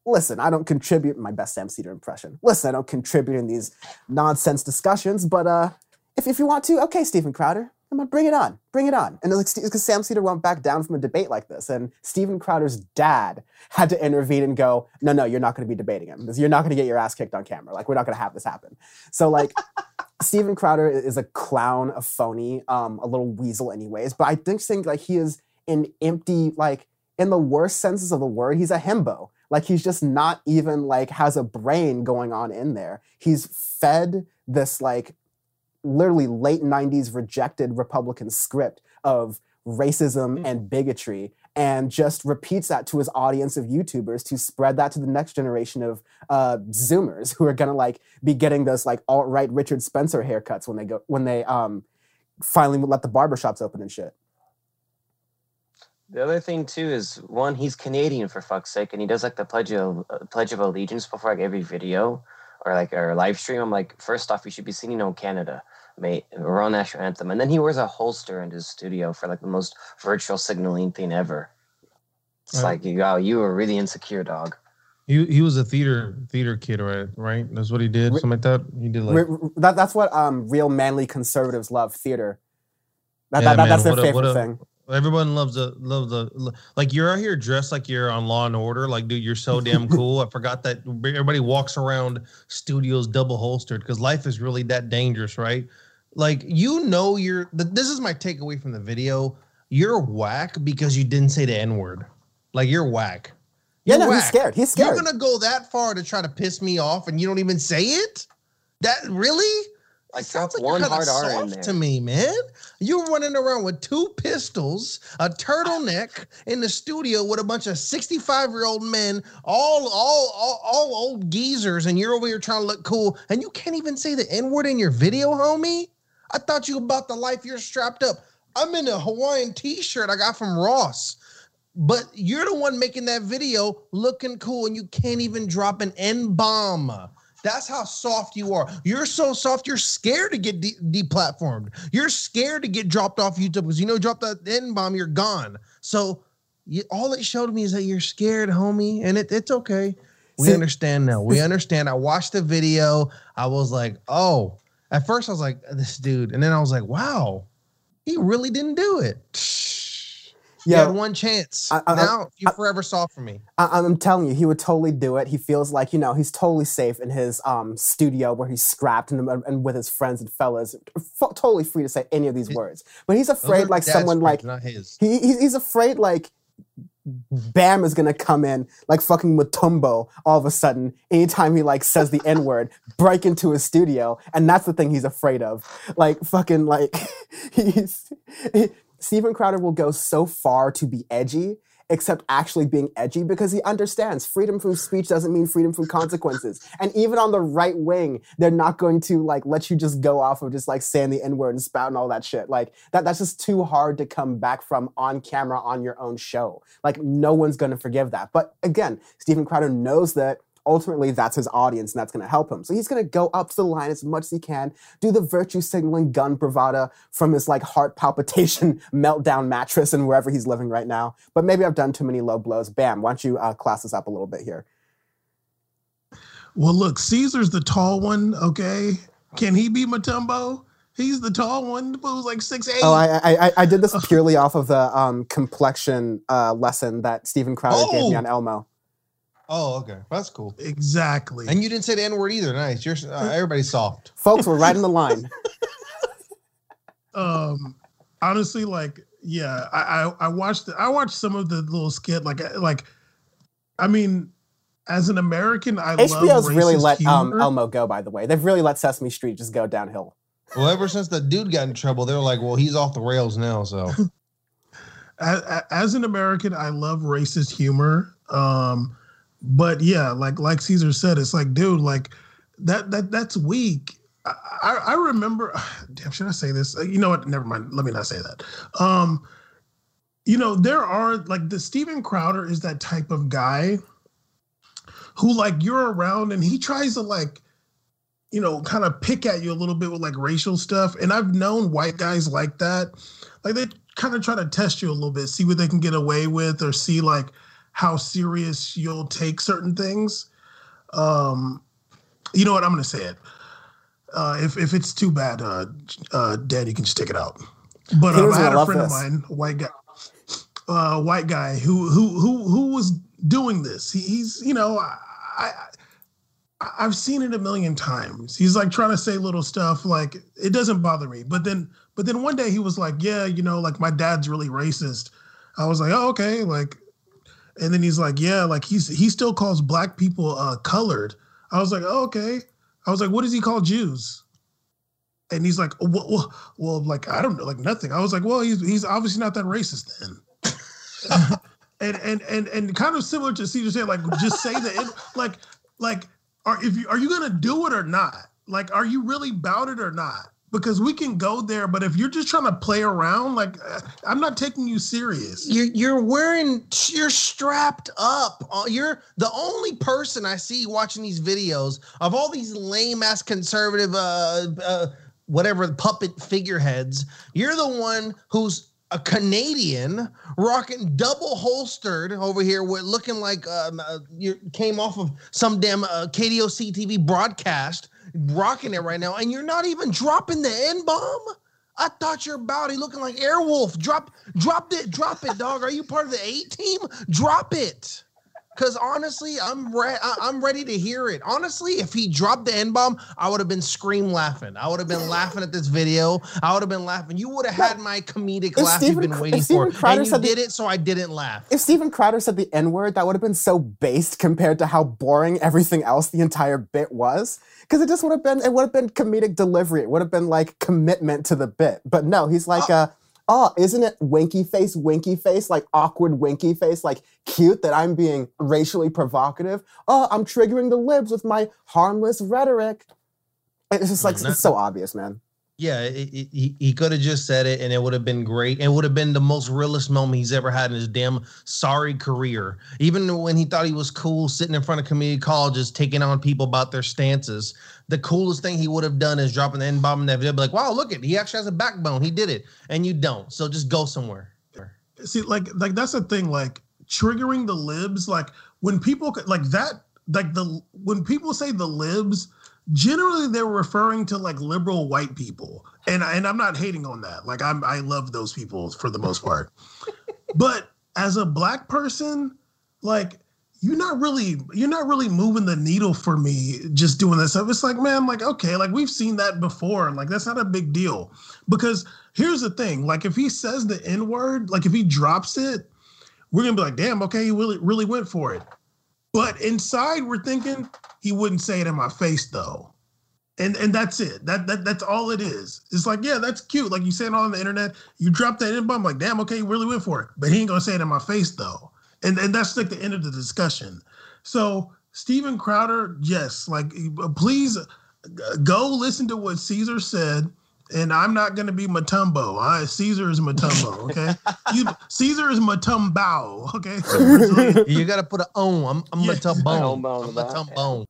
listen, I don't contribute my best Sam Seder impression. Listen, I don't contribute in these nonsense discussions, but uh, if, if you want to, okay, Steven Crowder, I'm gonna bring it on, bring it on. And it's like because Sam Seder won't back down from a debate like this, and Steven Crowder's dad had to intervene and go, no, no, you're not gonna be debating him. You're not gonna get your ass kicked on camera. Like we're not gonna have this happen. So like. Steven Crowder is a clown, a phony, um, a little weasel, anyways. But I think think like he is an empty, like in the worst senses of the word, he's a himbo. Like he's just not even like has a brain going on in there. He's fed this like literally late 90s rejected Republican script of racism and bigotry and just repeats that to his audience of YouTubers to spread that to the next generation of uh, Zoomers who are gonna like be getting those like alt right Richard Spencer haircuts when they go when they um finally let the barbershops open and shit. The other thing too is one, he's Canadian for fuck's sake, and he does like the pledge of uh, pledge of allegiance before like every video or like or live stream. I'm like, first off, you should be singing "Oh Canada," mate, or on national anthem, and then he wears a holster in his studio for like the most virtual signaling thing ever. It's Right. like, wow, you were really insecure, dog. He he was a theater theater kid, right? Right. That's what he did. Something like that. He did like. Re- re- that, that's what um, real manly conservatives love theater. That, Yeah, that- that- man, that's their what a- favorite a- thing. Everyone loves a loves a like you're out here dressed like you're on Law and Order. Like, dude, you're so damn cool. I forgot that everybody walks around studios double holstered because life is really that dangerous, right? Like, you know, you're. th- This is my takeaway from the video. You're whack because you didn't say the N word. Like, you're whack. Yeah, You're no, he's scared. He's scared. You're gonna go that far to try to piss me off, and you don't even say it. That really? Like, Sounds drop like one hard R in there. to me, man. You're running around with two pistols, a turtleneck in the studio with a bunch of 65 year old men, all, all, all, all old geezers, and you're over here trying to look cool, and you can't even say the N word in your video, homie. I thought you about the life you're strapped up. I'm in a Hawaiian t-shirt I got from Ross. But you're the one making that video looking cool, and you can't even drop an N bomb. That's how soft you are. You're so soft, you're scared to get de- deplatformed. You're scared to get dropped off YouTube because you know, drop that N bomb, you're gone. So you, all it showed me is that you're scared, homie, and it, it's okay. We understand now. We understand. I watched the video. I was like, oh. At first, I was like, this dude, and then I was like, wow, he really didn't do it. You Yeah. had one chance. I- I- now you're forever soft for me. I, I'm telling you, he would totally do it. He feels like you know he's totally safe in his um, studio where he's scrapped and, and with his friends and fellas, f- totally free to say any of these words. But he's afraid like someone like not his. he, he- he's afraid like Bam is gonna come in like fucking Mutombo all of a sudden anytime he like says the N word, break into his studio, and that's the thing he's afraid of. Like fucking like he's Steven Crowder will go so far to be edgy, except actually being edgy because he understands freedom from speech doesn't mean freedom from consequences. And even on the right wing, they're not going to like let you just go off of just like saying the N word and spouting all that shit. Like that that's just too hard to come back from on camera on your own show. Like no one's to forgive that. But again, Steven Crowder knows that ultimately that's his audience and that's going to help him. So he's going to go up to the line as much as he can, do the virtue signaling gun bravada from his like heart palpitation meltdown mattress and wherever he's living right now. But maybe I've done too many low blows. Bam, why don't you uh, class this up a little bit here? Well, look, Caesar's the tall one. Okay, can he be Mutombo? He's the tall one. Fool's like six eight. Oh, I, I I- did this purely off of the um, complexion uh, lesson that Steven Crowder gave me Oh! on Elmo. Oh, okay. That's cool. exactly. And you didn't say the N word either. Nice. You're uh, everybody's soft. Folks, we're right in the line. um honestly like yeah I, I i watched i watched some of the little skit like like i mean as an american i love HBO's really racist let um. Elmo go, by the way. They've really let Sesame Street just go downhill. Well, ever since the dude got in trouble, they're like, well, he's off the rails now. So, as, as an American, I love racist humor. Um, but yeah, like like Caesar said, it's like, dude, like that that that's weak. I, I, remember. Damn, should I say this? Uh, You know what? Never mind. Let me not say that. Um, you know, there are like the Steven Crowder is that type of guy who like you're around and he tries to like you know kind of pick at you a little bit with like racial stuff and i've known white guys like that like they kind of try to test you a little bit see what they can get away with or see like how serious you'll take certain things um you know what i'm gonna say it uh if, if it's too bad uh uh dan you can just take it out but um, i had a friend this. of mine a white guy uh white guy who who who who was doing this he, he's you know I, I I've seen it a million times. He's like trying to say little stuff like it doesn't bother me. But then but then one day he was like, "Yeah, you know, like my dad's really racist." I was like, "Oh, okay." Like and then he's like, "Yeah, like he's he still calls black people uh colored." I was like, "Oh, okay." I was like, "What does he call Jews?" And he's like, "Oh, well, well, well, like I don't know, like nothing." I was like, "Well, he's he's obviously not that racist then." and and and and kind of similar to Caesar said, like just say the like like are if you are you gonna do it or not? Like, are you really about it or not? Because we can go there, but if you're just trying to play around, like uh, I'm not taking you serious. You're you're wearing you're strapped up. Uh, You're the only person I see watching these videos of all these lame ass conservative uh, uh whatever puppet figureheads. You're the one who's a Canadian rocking double holstered over here with looking like um, uh, you came off of some damn uh, KDOC TV broadcast rocking it right now and you're not even dropping the N bomb. I thought your body looking like Airwolf. Drop, drop it, drop it, dog. Are you part of the A-Team? Drop it. Cause honestly, I'm re- I- I'm ready to hear it. Honestly, if he dropped the N bomb, I would have been scream laughing. I would have been laughing at this video. I would have been laughing. You would have had my comedic laugh Steven you've been waiting for, Crowder and you said the- did it, so I didn't laugh. If Steven Crowder said the N word, that would have been so based compared to how boring everything else the entire bit was. Because it just would have been, it would have been comedic delivery. It would have been like commitment to the bit. But no, he's like, uh, oh, isn't it winky face, winky face, like awkward winky face, like cute that I'm being racially provocative? Oh, I'm triggering the libs with my harmless rhetoric. It's just like, No, it's so obvious, man. Yeah, it, it, he, he could have just said it and it would have been great. It would have been the most realist moment he's ever had in his damn sorry career. Even when he thought he was cool sitting in front of community colleges taking on people about their stances, the coolest thing he would have done is dropping the N bomb in that video. Be like, wow, look at he actually has a backbone. He did it. And you don't. So just go somewhere. See, like like that's the thing. Like triggering the libs. Like when people like that. Like the when people say the libs, generally they're referring to like liberal white people, and I- and I'm not hating on that. Like I'm I love those people for the most part, but as a black person, like you're not really you're not really moving the needle for me just doing that stuff. It's like, man, like okay, like we've seen that before. Like that's not a big deal. Because here's the thing, like if he says the N-word, like if he drops it, we're gonna be like, damn, okay, he really really went for it. But inside we're thinking he wouldn't say it in my face though. And and that's it. That, that that's all it is. It's like, yeah, that's cute. Like you say it on the internet, you drop that in, but like, damn, okay, he really went for it. But he ain't gonna say it in my face though. And and that's like the end of the discussion. So Steven Crowder, yes, like please go listen to what Caesar said. And I'm not gonna be Mutombo. I, Caesar is Mutombo, okay? you, Caesar is Mutombo, okay? you got to put a on. I'm, I'm Yeah. a tough bone. Bone, I'm a tough bone.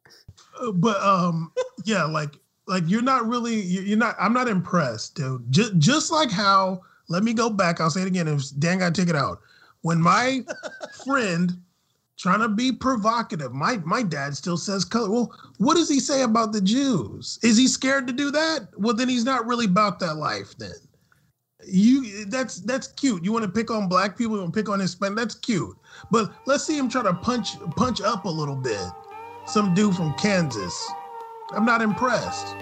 Uh, but um yeah like like you're not really you- you're not i'm not impressed dude just, just like how let me go back i'll say it again if dan got to take it out when my friend trying to be provocative my my dad still says color. Well what does he say about the jews? Is he scared to do that? Well then he's not really about that life then. You that's that's cute. You want to pick on black people you want to pick on hispanic that's cute. But let's see him try to punch punch up a little bit. Some dude from Kansas. I'm not impressed.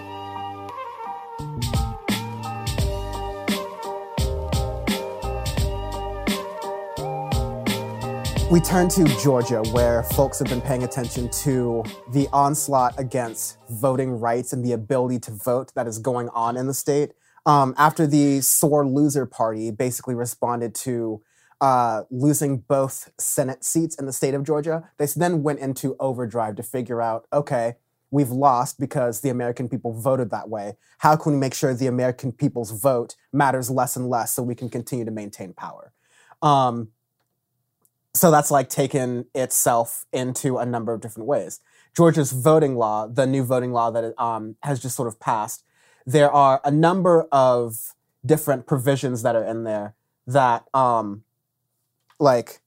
We turn to Georgia, where folks have been paying attention to the onslaught against voting rights and the ability to vote that is going on in the state. Um, after the sore loser party basically responded to uh, losing both Senate seats in the state of Georgia, they then went into overdrive to figure out okay, we've lost because the American people voted that way. How can we make sure the American people's vote matters less and less so we can continue to maintain power? Um, so that's like taken itself into a number of different ways. Georgia's voting law, the new voting law that um, has just sort of passed, there are a number of different provisions that are in there that um, like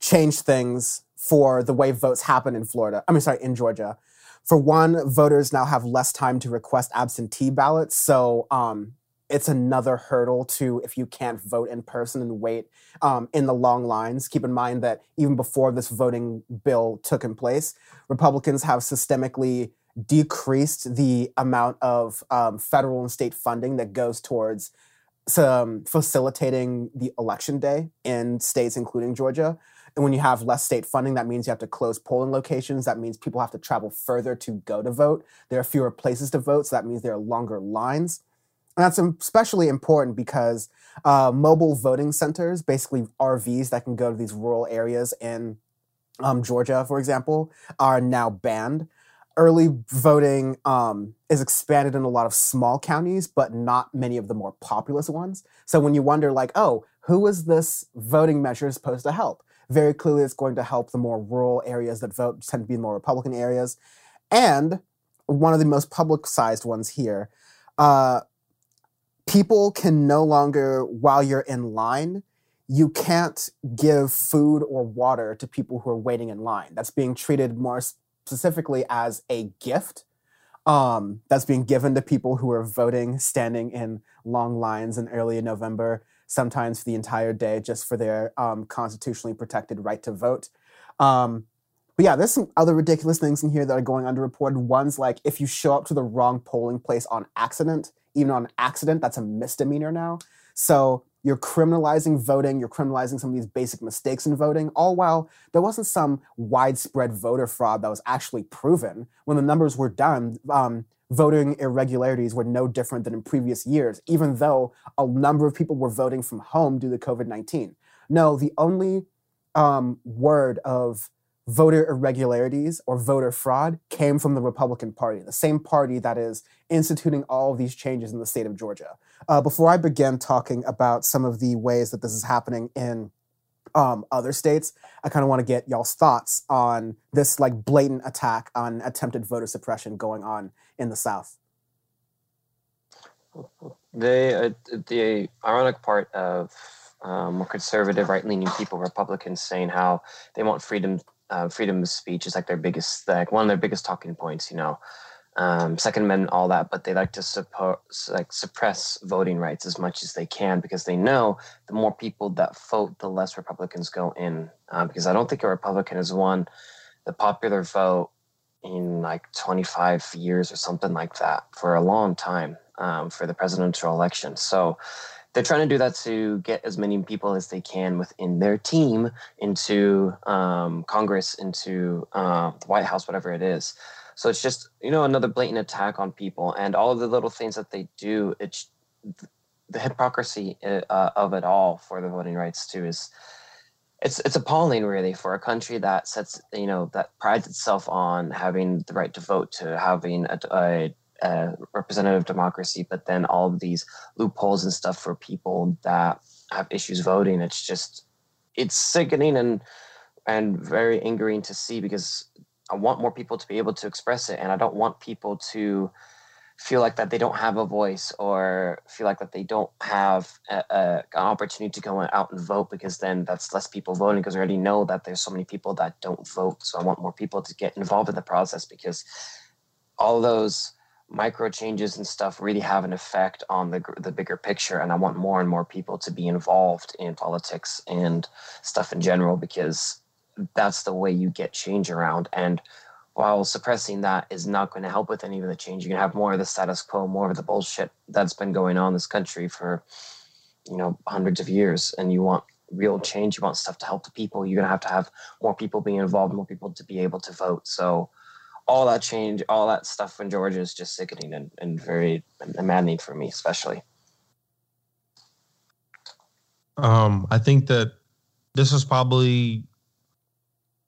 change things for the way votes happen in Florida. I mean, sorry, in Georgia. For one, voters now have less time to request absentee ballots. So um, it's another hurdle to if you can't vote in person and wait um, in the long lines. Keep in mind that even before this voting bill took in place, Republicans have systemically decreased the amount of um, federal and state funding that goes towards some facilitating the election day in states including Georgia. And when you have less state funding, that means you have to close polling locations. That means people have to travel further to go to vote. There are fewer places to vote, so that means there are longer lines. And that's especially important because uh, mobile voting centers, basically RVs that can go to these rural areas in um, Georgia, for example, are now banned. Early voting um, is expanded in a lot of small counties, but not many of the more populous ones. So when you wonder, like, oh, who is this voting measure supposed to help? Very clearly, it's going to help the more rural areas that vote tend to be more Republican areas. And one of the most publicized ones here, uh, people can no longer, while you're in line, you can't give food or water to people who are waiting in line. That's being treated more specifically as a gift um, that's being given to people who are voting, standing in long lines in early November, sometimes for the entire day, just for their um, constitutionally protected right to vote. Um, but yeah, there's some other ridiculous things in here that are going underreported. One's like if you show up to the wrong polling place on accident, even on accident, that's a misdemeanor now. So you're criminalizing voting, you're criminalizing some of these basic mistakes in voting, all while there wasn't some widespread voter fraud that was actually proven. When the numbers were done, um, voting irregularities were no different than in previous years, even though a number of people were voting from home due to COVID 19. No, the only um, word of voter irregularities or voter fraud came from the Republican Party, the same party that is instituting all of these changes in the state of Georgia. Uh, before I begin talking about some of the ways that this is happening in um, other states, I kind of want to get y'all's thoughts on this like blatant attack on attempted voter suppression going on in the South. They, uh, the ironic part of um, more conservative, right-leaning people, Republicans, saying how they want freedom uh, freedom of speech is like their biggest like one of their biggest talking points you know. Um, second amendment all that but they like to support like suppress voting rights as much as they can because they know the more people that vote the less republicans go in. Uh, because i don't think a republican has won the popular vote in like 25 years or something like that for a long time um, for the presidential election. So they're trying to do that to get as many people as they can within their team into um, Congress, into uh, the White House, whatever it is. So it's just you know another blatant attack on people and all of the little things that they do. It's the hypocrisy uh, of it all for the voting rights too is it's it's appalling really for a country that sets you know that prides itself on having the right to vote to having a, a uh, representative democracy, but then all of these loopholes and stuff for people that have issues voting. It's just it's sickening and and very angering to see because I want more people to be able to express it, and I don't want people to feel like that they don't have a voice or feel like that they don't have a, a, an opportunity to go out and vote because then that's less people voting because we already know that there's so many people that don't vote so i want more people to get involved in the process because all those micro changes and stuff really have an effect on the the bigger picture and i want more and more people to be involved in politics and stuff in general because that's the way you get change around and while suppressing that is not going to help with any of the change you're going to have more of the status quo more of the bullshit that's been going on in this country for you know hundreds of years and you want real change, you want stuff to help the people, you're gonna have to have more people being involved, more people to be able to vote. So all that change, all that stuff in Georgia is just sickening and, and very maddening for me, especially. Um, I think that this is probably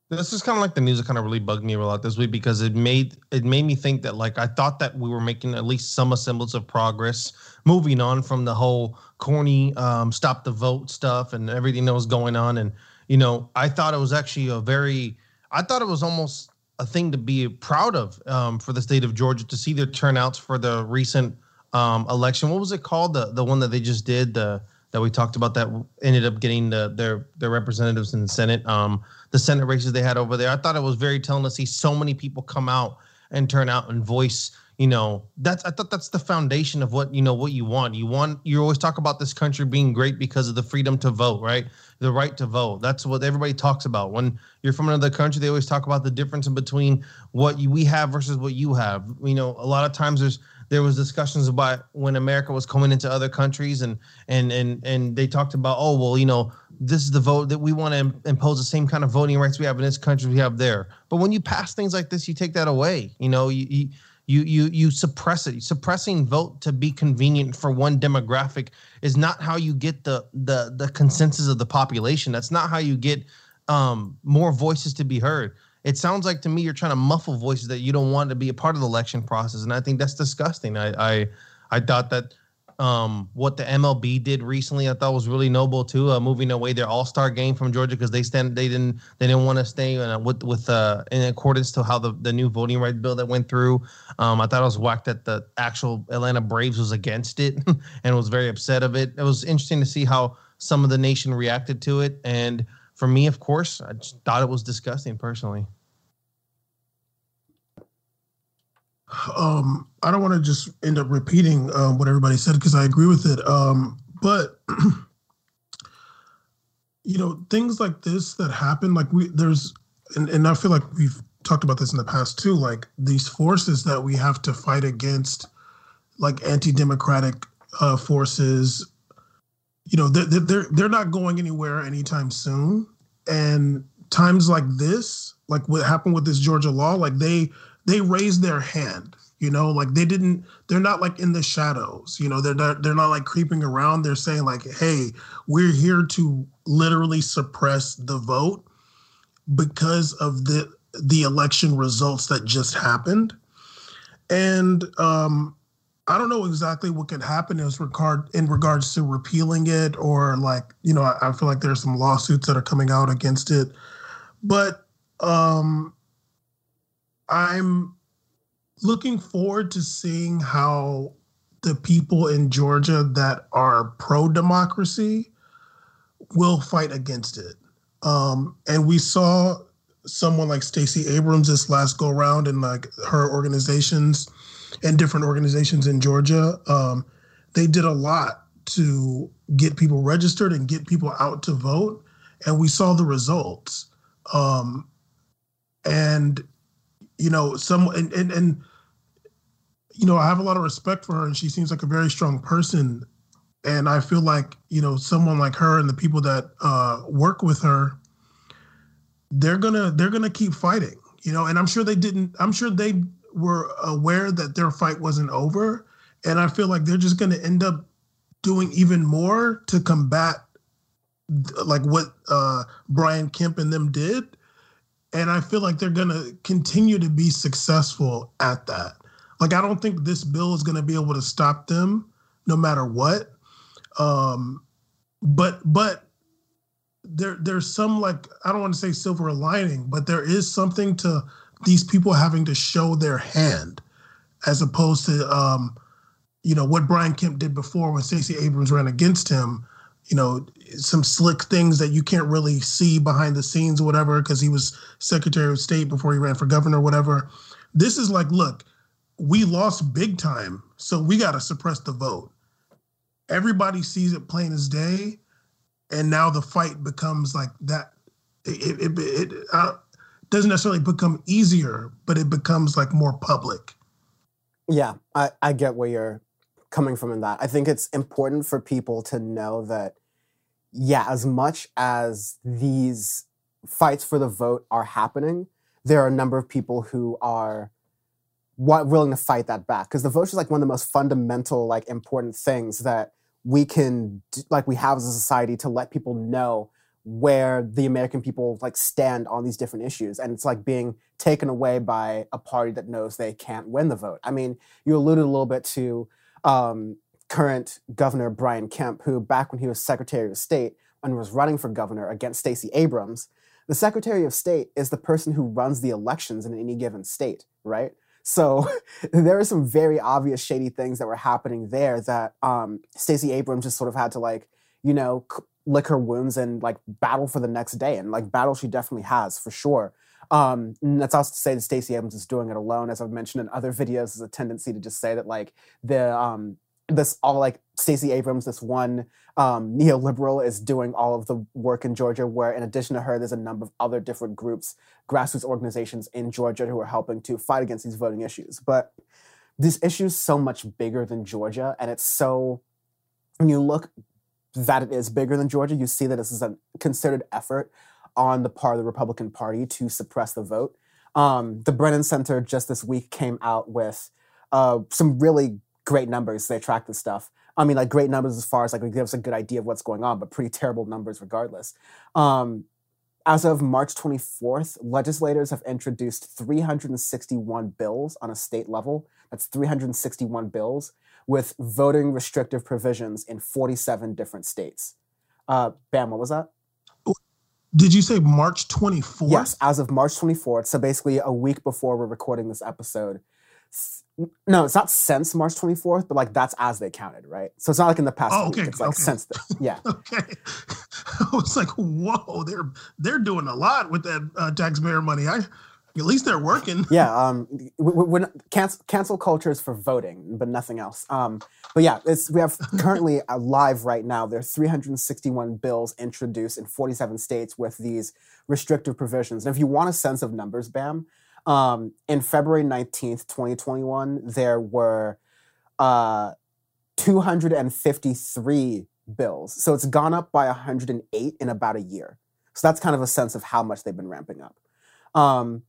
this is kind of like the news that kind of really bugged me a lot this week because it made it made me think that like I thought that we were making at least some semblance of progress moving on from the whole corny um, stop the vote stuff and everything that was going on and you know I thought it was actually a very I thought it was almost a thing to be proud of um, for the state of Georgia to see their turnouts for the recent um, election. What was it called? The the one that they just did the that we talked about that ended up getting the their their representatives in the Senate. Um, the Senate races they had over there. I thought it was very telling to see so many people come out and turn out and voice. You know, that's I thought that's the foundation of what you know what you want. You want you always talk about this country being great because of the freedom to vote, right? The right to vote. That's what everybody talks about. When you're from another country, they always talk about the difference in between what you, we have versus what you have. You know, a lot of times there's there was discussions about when America was coming into other countries and and and and they talked about oh well you know this is the vote that we want to impose the same kind of voting rights we have in this country we have there but when you pass things like this you take that away you know you you you you, you suppress it. Suppressing vote to be convenient for one demographic is not how you get the the the consensus of the population. That's not how you get um more voices to be heard. It sounds like to me you're trying to muffle voices that you don't want to be a part of the election process, and I think that's disgusting. I I, I thought that um, what the MLB did recently, I thought was really noble too. Uh, moving away their All Star game from Georgia because they stand they didn't they didn't want to stay uh, with with uh, in accordance to how the, the new voting rights bill that went through. Um, I thought it was whacked that the actual Atlanta Braves was against it and was very upset of it. It was interesting to see how some of the nation reacted to it, and for me, of course, I just thought it was disgusting personally. Um, I don't want to just end up repeating um, what everybody said because I agree with it. Um, but you know, things like this that happen, like we there's, and, and I feel like we've talked about this in the past too. Like these forces that we have to fight against, like anti-democratic uh, forces. You know, they're, they're they're not going anywhere anytime soon. And times like this, like what happened with this Georgia law, like they they raised their hand you know like they didn't they're not like in the shadows you know they're not they're not like creeping around. They're saying like hey we're here to literally suppress the vote because of the the election results that just happened. And um I don't know exactly what could happen in regard in regards to repealing it or like you know I, I feel like there's some lawsuits that are coming out against it. But um I'm looking forward to seeing how the people in Georgia that are pro democracy will fight against it. Um, and we saw someone like Stacey Abrams this last go around and like her organizations and different organizations in Georgia. Um, they did a lot to get people registered and get people out to vote. And we saw the results. Um, and you know, some and, and and you know, I have a lot of respect for her, and she seems like a very strong person. And I feel like you know, someone like her and the people that uh, work with her, they're gonna they're gonna keep fighting. You know, and I'm sure they didn't. I'm sure they were aware that their fight wasn't over, and I feel like they're just gonna end up doing even more to combat like what uh, Brian Kemp and them did and I feel like they're going to continue to be successful at that. Like, I don't think this bill is going to be able to stop them no matter what. Um, but, but there, there's some like, I don't want to say silver lining, but there is something to these people having to show their hand as opposed to, um, you know, what Brian Kemp did before when Stacey Abrams ran against him you know some slick things that you can't really see behind the scenes or whatever because he was secretary of state before he ran for governor or whatever. This is like look we lost big time so we got to suppress the vote. Everybody sees it plain as day and now the fight becomes like that. It, it, it, uh, doesn't necessarily become easier but it becomes like more public. Yeah i, I get where you're coming from in that. I think it's important for people to know that yeah, as much as these fights for the vote are happening, there are a number of people who are willing to fight that back because the vote is like one of the most fundamental, like important things that we can like we have as a society to let people know where the American people like stand on these different issues, and it's like being taken away by a party that knows they can't win the vote. I mean, you alluded a little bit to um, current Governor Brian Kemp, who back when he was Secretary of State and was running for governor against Stacey Abrams, the Secretary of State is the person who runs the elections in any given state, right? So there are some very obvious shady things that were happening there that um, Stacey Abrams just sort of had to like, you know, lick her wounds and like battle for the next day, and like battle she definitely has for sure. Um, that's also to say that Stacey Abrams is doing it alone, as I've mentioned in other videos. There's a tendency to just say that like the um, this all like Stacey Abrams, this one um, neoliberal, is doing all of the work in Georgia. Where in addition to her, there's a number of other different groups, grassroots organizations in Georgia who are helping to fight against these voting issues. But this issue is so much bigger than Georgia, and it's so when you look that it is bigger than Georgia, you see that this is a concerted effort on the part of the Republican Party to suppress the vote. Um, the Brennan Center just this week came out with uh, some really great numbers. They track this stuff. I mean, like great numbers as far as like it gives a good idea of what's going on, but pretty terrible numbers regardless. Um, as of March 24th, legislators have introduced 361 bills on a state level. That's 361 bills with voting restrictive provisions in 47 different states. Uh, Bam, what was that? Did you say March 24th? Yes, as of March 24th. So basically, a week before we're recording this episode. No, it's not since March 24th, but like that's as they counted, right? So it's not like in the past Oh, week. okay, It's like okay. since then. Yeah. Okay. I was like, whoa, they're they're doing a lot with that uh, taxpayer money. I at least they're working. yeah, um, we, we, we're not, cancel, cancel culture is for voting, but nothing else. Um, but yeah, it's we have currently uh, live right now. There are 361 bills introduced in 47 states with these restrictive provisions. And if you want a sense of numbers, Bam, um, in February 19th, 2021, there were uh, 253 bills. So it's gone up by 108 in about a year. So that's kind of a sense of how much they've been ramping up. Um,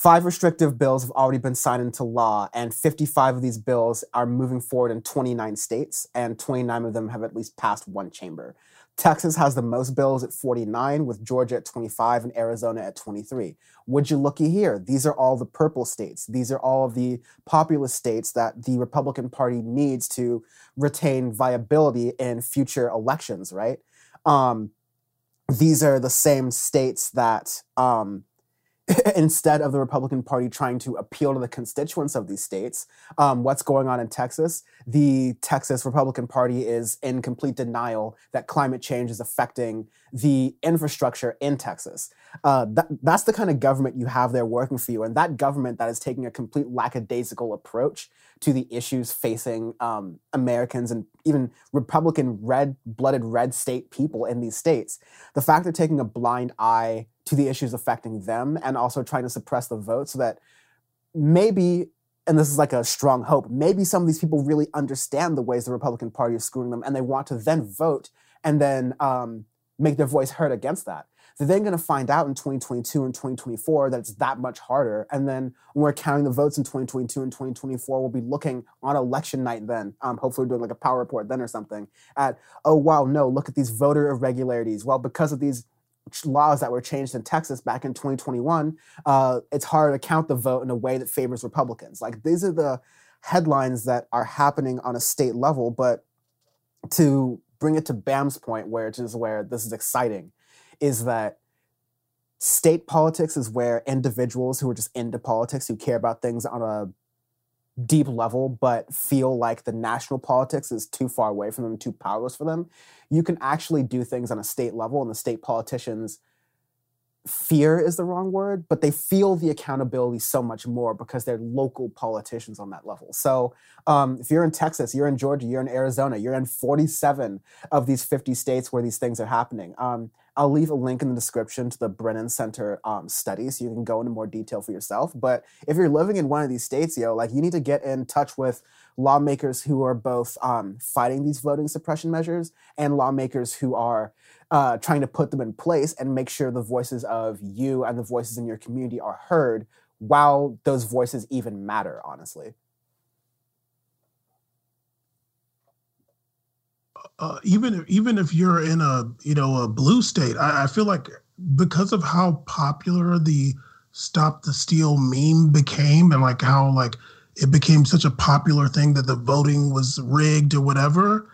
five restrictive bills have already been signed into law, and 55 of these bills are moving forward in 29 states, and 29 of them have at least passed one chamber. Texas has the most bills at 49, with Georgia at 25 and Arizona at 23. Would you looky here? These are all the purple states. These are all of the populous states that the Republican Party needs to retain viability in future elections, right? Um, these are the same states that um, instead of the Republican Party trying to appeal to the constituents of these states, um, what's going on in Texas? The Texas Republican Party is in complete denial that climate change is affecting the infrastructure in Texas. Uh, that, that's the kind of government you have there working for you. And that government that is taking a complete lackadaisical approach to the issues facing um, Americans and even Republican red blooded red state people in these states. The fact they're taking a blind eye to the issues affecting them and also trying to suppress the vote so that maybe and this is like a strong hope maybe some of these people really understand the ways the republican party is screwing them and they want to then vote and then um, make their voice heard against that. They're then going to find out in 2022 and 2024 that it's that much harder and then when we're counting the votes in 2022 and 2024 we'll be looking on election night then um, hopefully doing like a power report then or something at oh wow no look at these voter irregularities. Well because of these laws that were changed in Texas back in 2021, uh, it's hard to count the vote in a way that favors Republicans. Like these are the headlines that are happening on a state level, but to bring it to Bam's point, where it is where this is exciting, is that state politics is where individuals who are just into politics, who care about things on a deep level, but feel like the national politics is too far away from them, too powerless for them, you can actually do things on a state level, and the state politicians fear is the wrong word, but they feel the accountability so much more because they're local politicians on that level. So um, if you're in Texas, you're in Georgia, you're in Arizona, you're in 47 of these 50 states where these things are happening. Um, I'll leave a link in the description to the Brennan Center um, study so you can go into more detail for yourself. But if you're living in one of these states, yo, like you need to get in touch with lawmakers who are both um, fighting these voting suppression measures and lawmakers who are uh, trying to put them in place and make sure the voices of you and the voices in your community are heard while those voices even matter, honestly. Uh, even even if you're in a you know a blue state, I, I feel like because of how popular the stop the steal meme became and like how like it became such a popular thing that the voting was rigged or whatever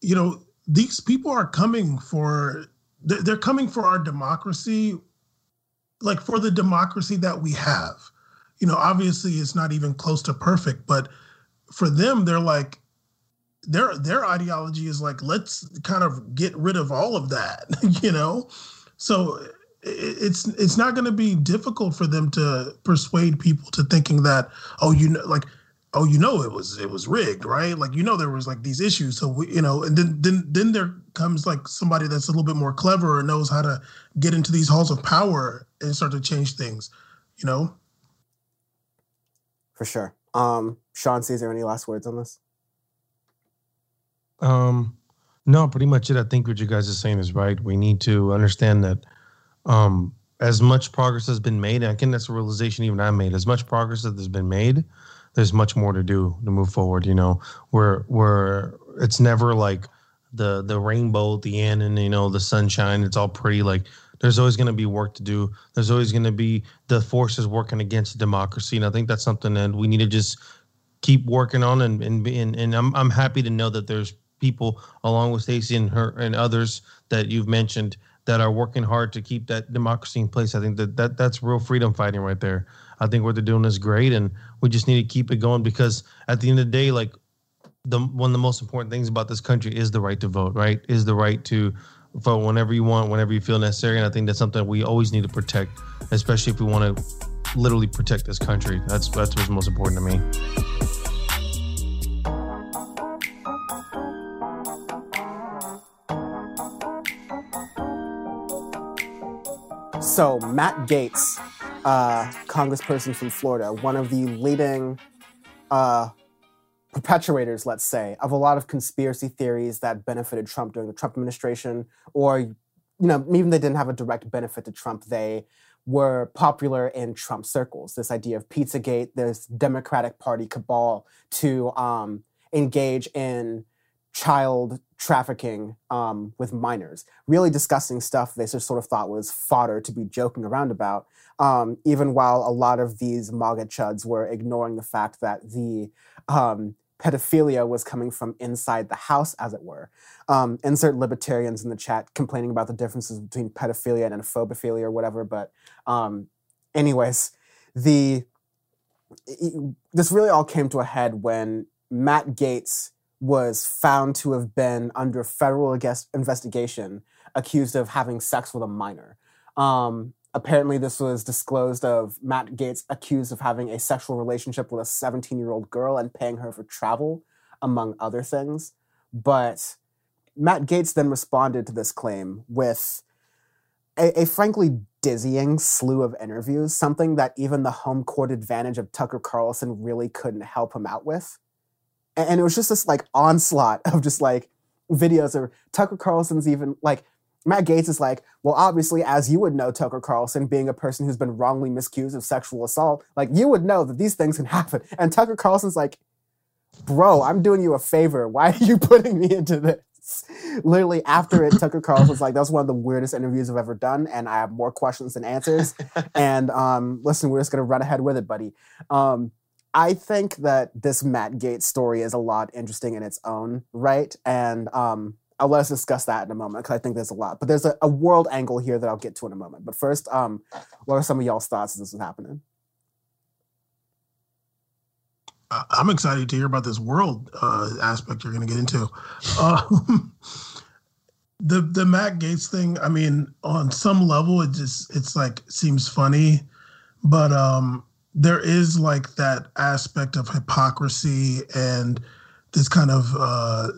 you know these people are coming for they're coming for our democracy like for the democracy that we have. You know obviously it's not even close to perfect but for them they're like their their ideology is like let's kind of get rid of all of that you know? So it's it's not going to be difficult for them to persuade people to thinking that oh you know like oh you know it was it was rigged right? Like you know there was like these issues. So we, you know and then then then there comes like somebody that's a little bit more clever or knows how to get into these halls of power and start to change things you know? For sure. Um sean is there any last words on this? Um no pretty much it. I think what you guys are saying is right. We need to understand that um, as much progress has been made, I think that's a realization even I made. As much progress that has been made, there's much more to do to move forward. You know, where where it's never like the the rainbow at the end and you know the sunshine. It's all pretty. Like there's always going to be work to do. There's always going to be the forces working against democracy, and I think that's something that we need to just keep working on. And and and, and I'm I'm happy to know that there's people along with Stacey and her and others that you've mentioned that are working hard to keep that democracy in place. I think that, that that's real freedom fighting right there. I think what they're doing is great, and we just need to keep it going because at the end of the day, like the one of the most important things about this country is the right to vote. Right, is the right to vote whenever you want, whenever you feel necessary, and I think that's something we always need to protect, especially if we want to literally protect this country. That's that's what's most important to me. So, Matt Gaetz, uh, congressperson from Florida, one of the leading uh, perpetuators, let's say, of a lot of conspiracy theories that benefited Trump during the Trump administration, or, you know, even they didn't have a direct benefit to Trump, they were popular in Trump circles. This idea of Pizzagate, this Democratic Party cabal to um, engage in child trafficking um, with minors. Really disgusting stuff they just sort of thought was fodder to be joking around about, um, even while a lot of these MAGA chuds were ignoring the fact that the um, pedophilia was coming from inside the house, as it were. Um, insert libertarians in the chat complaining about the differences between pedophilia and phobophilia or whatever. But, um, anyways, the this really all came to a head when Matt Gaetz was found to have been under federal investigation accused of having sex with a minor. Um, apparently, this was disclosed of Matt Gaetz accused of having a sexual relationship with a 17 year old girl and paying her for travel, among other things. But Matt Gaetz then responded to this claim with a, a frankly dizzying slew of interviews, something that even the home court advantage of Tucker Carlson really couldn't help him out with and it was just this like onslaught of just like videos of Tucker Carlson's even like Matt Gaetz is like, well, obviously, as you would know, Tucker Carlson, being a person who's been wrongly misused of sexual assault, like you would know that these things can happen. And Tucker Carlson's like, bro, I'm doing you a favor. Why are you putting me into this? Literally after it, Tucker Carlson's like, that's one of the weirdest interviews I've ever done, and I have more questions than answers. and um, listen, we're just gonna run ahead with it, buddy. Um, I think that this Matt Gaetz story is a lot interesting in its own right, and um, I'll let us discuss that in a moment because I think there's a lot. But there's a, a, world angle here that I'll get to in a moment. But first, um, what are some of y'all's thoughts as this is happening? I'm excited to hear about this world uh, aspect you're going to get into. Um, the the Matt Gaetz thing. I mean, on some level, it just it's like seems funny, but um, there is like that aspect of hypocrisy and this kind of uh,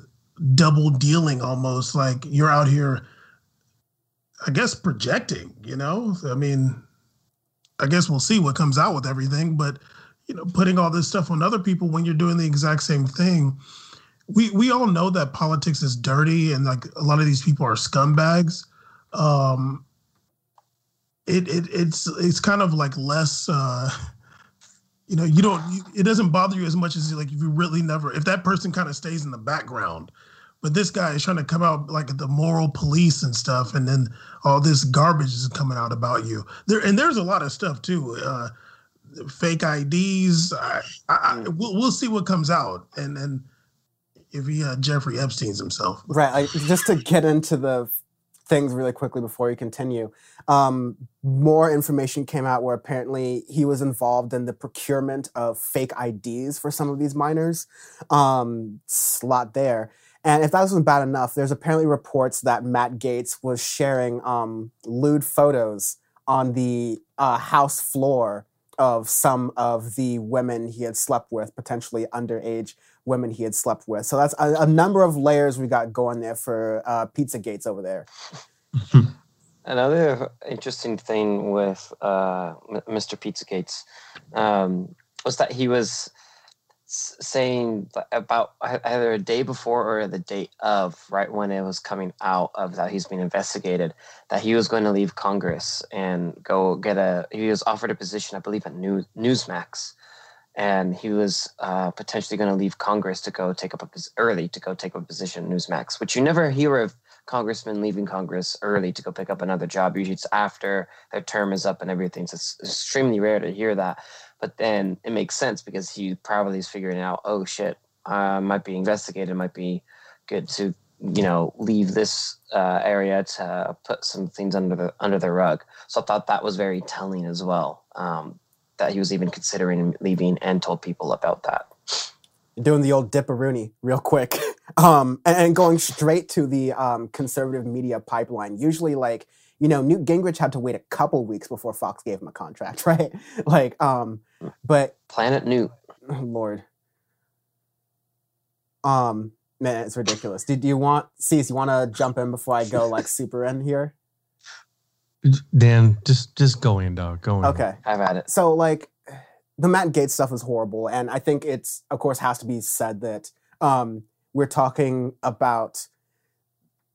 double dealing almost like you're out here i guess projecting you know i mean i guess we'll see what comes out with everything but you know putting all this stuff on other people when you're doing the exact same thing we we all know that politics is dirty and like a lot of these people are scumbags. Um, it, it it's it's kind of like less. Uh, you know, you don't. You, it doesn't bother you as much as like if you really never. If that person kind of stays in the background, but this guy is trying to come out like the moral police and stuff, and then all this garbage is coming out about you. There and there's a lot of stuff too. Uh, fake IDs. I, I, I, we'll, we'll see what comes out, and and if he uh, Jeffrey Epstein's himself. Right. I, just to get into the things really quickly before you continue, um, more information came out where apparently he was involved in the procurement of fake IDs for some of these minors. Um, slot there. And if that wasn't bad enough, there's apparently reports that Matt Gaetz was sharing um, lewd photos on the uh, house floor of some of the women he had slept with, potentially underage women he had slept with. So that's a, a number of layers we got going there for uh, Pizza Gates over there. Another interesting thing with uh, Mr. Pizza Gates um, was that he was saying about either a day before or the date of right when it was coming out of that he's being investigated that he was going to leave congress and go get a he was offered a position i believe at News, newsmax and he was uh, potentially going to leave congress to go take up a early to go take up a position at newsmax which you never hear of congressmen leaving congress early to go pick up another job usually it's after their term is up and everything so it's extremely rare to hear that but then it makes sense because he probably is figuring out, oh shit, I uh, might be investigated, might be good to you know leave this uh, area to put some things under the under the rug. So I thought that was very telling as well. Um, that he was even considering leaving and told people about that. Doing the old dipperoonie real quick, um, and, and, going straight to the um, conservative media pipeline. Usually, like you know, Newt Gingrich had to wait a couple weeks before Fox gave him a contract, right? like, um, but Planet Newt, Lord, um, man, it's ridiculous. Did you want, Cease, you want to jump in before I go like super in here? Dan, just just go in, dog. Go in. Okay, I've had it. So like, the Matt Gaetz stuff is horrible, and I think it's of course has to be said that um, we're talking about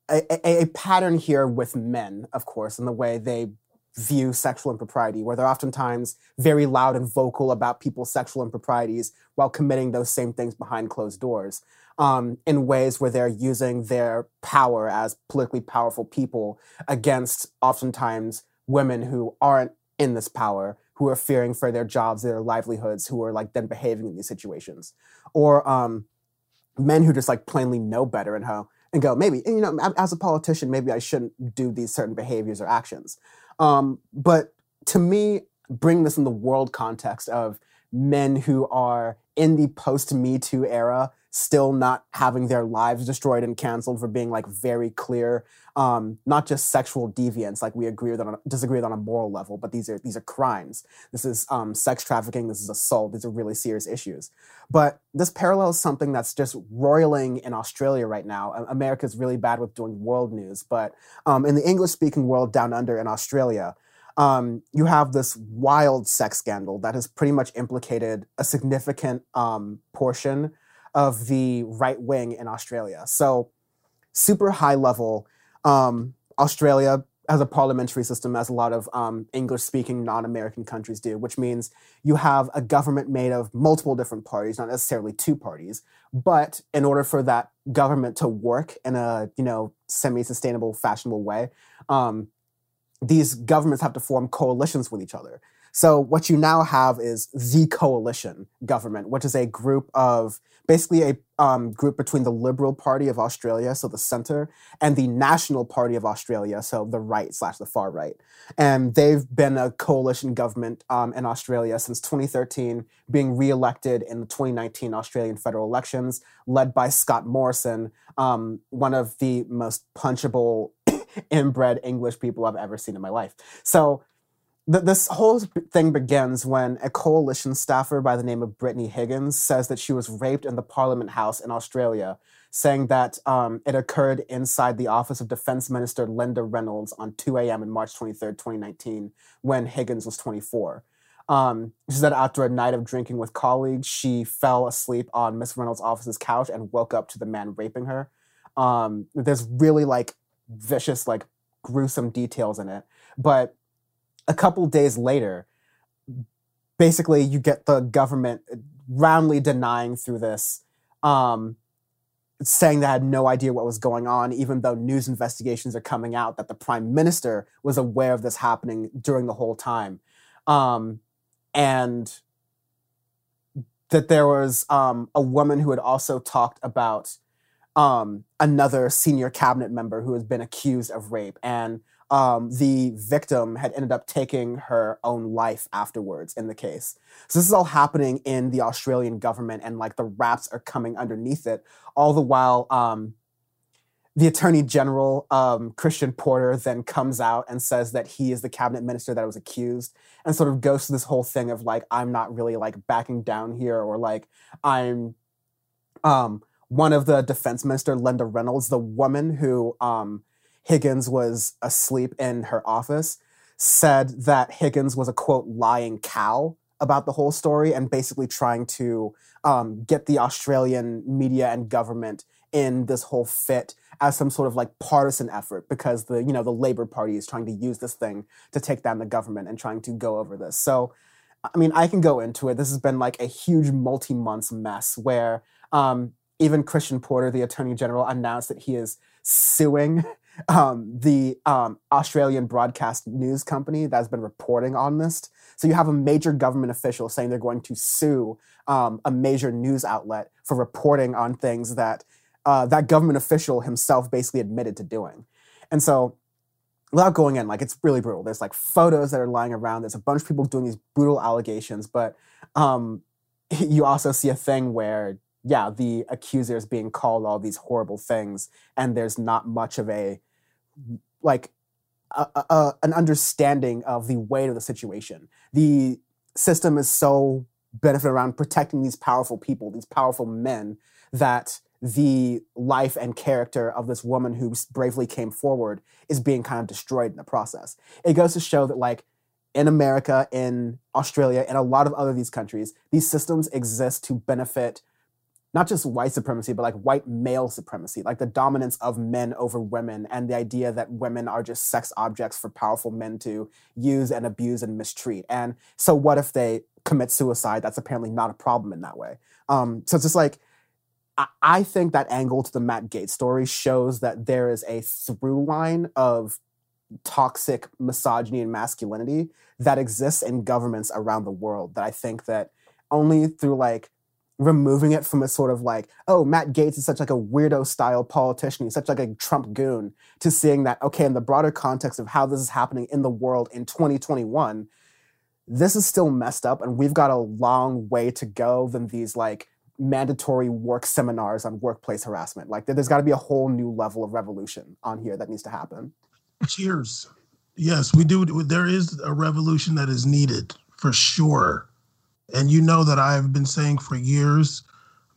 a, a, a, pattern here with men, of course, in the way they view sexual impropriety, where they're oftentimes very loud and vocal about people's sexual improprieties while committing those same things behind closed doors, um, in ways where they're using their power as politically powerful people against oftentimes women who aren't in this power, who are fearing for their jobs, their livelihoods, who are like then behaving in these situations, or um, men who just like plainly know better and how and go, maybe, you know, as a politician, maybe I shouldn't do these certain behaviors or actions. Um, but to me, bring this in the world context of men who are in the post Me Too era still not having their lives destroyed and canceled for being like very clear, um, not just sexual deviance, like we agree with on disagree with on a moral level, but these are these are crimes. This is um, sex trafficking. This is assault. These are really serious issues. But this parallels something that's just roiling in Australia right now. America's really bad with doing world news, but um, in the English speaking world down under in Australia. Um, you have this wild sex scandal that has pretty much implicated a significant um, portion of the right wing in Australia. So, super high level. Um, Australia has a parliamentary system, as a lot of um, English speaking non American countries do, which means you have a government made of multiple different parties, not necessarily two parties. But in order for that government to work in a you know semi sustainable, fashionable way, um, these governments have to form coalitions with each other. So what you now have is the coalition government, which is a group of basically a um, group between the Liberal Party of Australia, so the center, and the National Party of Australia, so the right slash the far right. And they've been a coalition government um, in Australia since 2013, being re-elected in the 2019 Australian federal elections, led by Scott Morrison, um, one of the most punchable inbred English people I've ever seen in my life. So this whole thing begins when a coalition staffer by the name of Brittany Higgins says that she was raped in the Parliament House in Australia, saying that um, it occurred inside the office of Defense Minister Linda Reynolds on 2 a.m. in March 23, 2019, when Higgins was 24. Um, she said after a night of drinking with colleagues, she fell asleep on Miss Reynolds' office's couch and woke up to the man raping her. Um, there's really like vicious, like gruesome details in it. But a couple days later, basically you get the government roundly denying through this um, saying they had no idea what was going on, even though news investigations are coming out that the prime minister was aware of this happening during the whole time. Um, and that there was um, a woman who had also talked about um, another senior cabinet member who has been accused of rape. And um, the victim had ended up taking her own life afterwards in the case. So this is all happening in the Australian government, and like the raps are coming underneath it. All the while, um, the Attorney General um, Christian Porter then comes out and says that he is the cabinet minister that was accused, and sort of goes to this whole thing of like I'm not really like backing down here, or like I'm um, one of the defense minister, Linda Reynolds, the woman who um, Higgins was asleep in her office, said that Higgins was a quote lying cow about the whole story and basically trying to um, get the Australian media and government in this whole fit as some sort of like partisan effort because the you know the Labor Party is trying to use this thing to take down the government and trying to go over this. So, I mean, I can go into it. This has been like a huge multi months mess where um, even Christian Porter, the Attorney General, announced that he is suing um, the um, Australian broadcast news company that's been reporting on this. So you have a major government official saying they're going to sue um, a major news outlet for reporting on things that uh, that government official himself basically admitted to doing. And so, without going in, like it's really brutal. There's like photos that are lying around. There's a bunch of people doing these brutal allegations, but um, you also see a thing where yeah, the accuser is being called all these horrible things, and there's not much of a like a, a, an understanding of the weight of the situation. The system is so benefit around protecting these powerful people, these powerful men, that the life and character of this woman who bravely came forward is being kind of destroyed in the process. It goes to show that, like, in America, in Australia, and a lot of other these countries, these systems exist to benefit not just white supremacy, but like white male supremacy, like the dominance of men over women, and the idea that women are just sex objects for powerful men to use and abuse and mistreat. And so, what if they commit suicide? That's apparently not a problem in that way. Um, so it's just like, I, I think that angle to the Matt Gaetz story shows that there is a through line of toxic misogyny and masculinity that exists in governments around the world that I think that only through like removing it from a sort of like, oh, Matt Gaetz is such like a weirdo style politician, he's such like a Trump goon, to seeing that, okay, in the broader context of how this is happening in the world in 2021, this is still messed up and we've got a long way to go than these like mandatory work seminars on workplace harassment. Like there's got to be a whole new level of revolution on here that needs to happen. Cheers. Yes, we do. There is a revolution that is needed for sure. And you know that I've been saying for years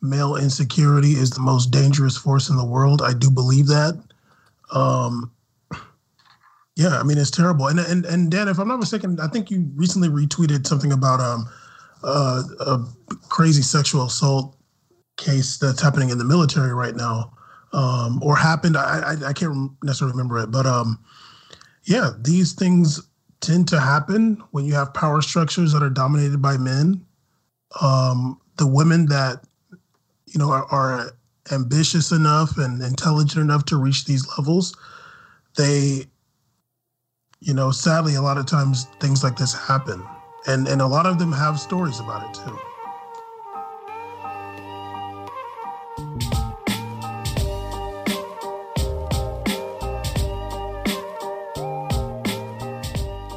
male insecurity is the most dangerous force in the world. I do believe that. Um, yeah, I mean it's terrible. And and and Dan, if I'm not mistaken, I think you recently retweeted something about um uh, a crazy sexual assault case that's happening in the military right now, um, or happened. I, I I can't necessarily remember it, but um, yeah, these things tend to happen when you have power structures that are dominated by men. Um, the women that you know are, are, ambitious enough and intelligent enough to reach these levels, they, you know, sadly, a lot of times things like this happen, and and a lot of them have stories about it too.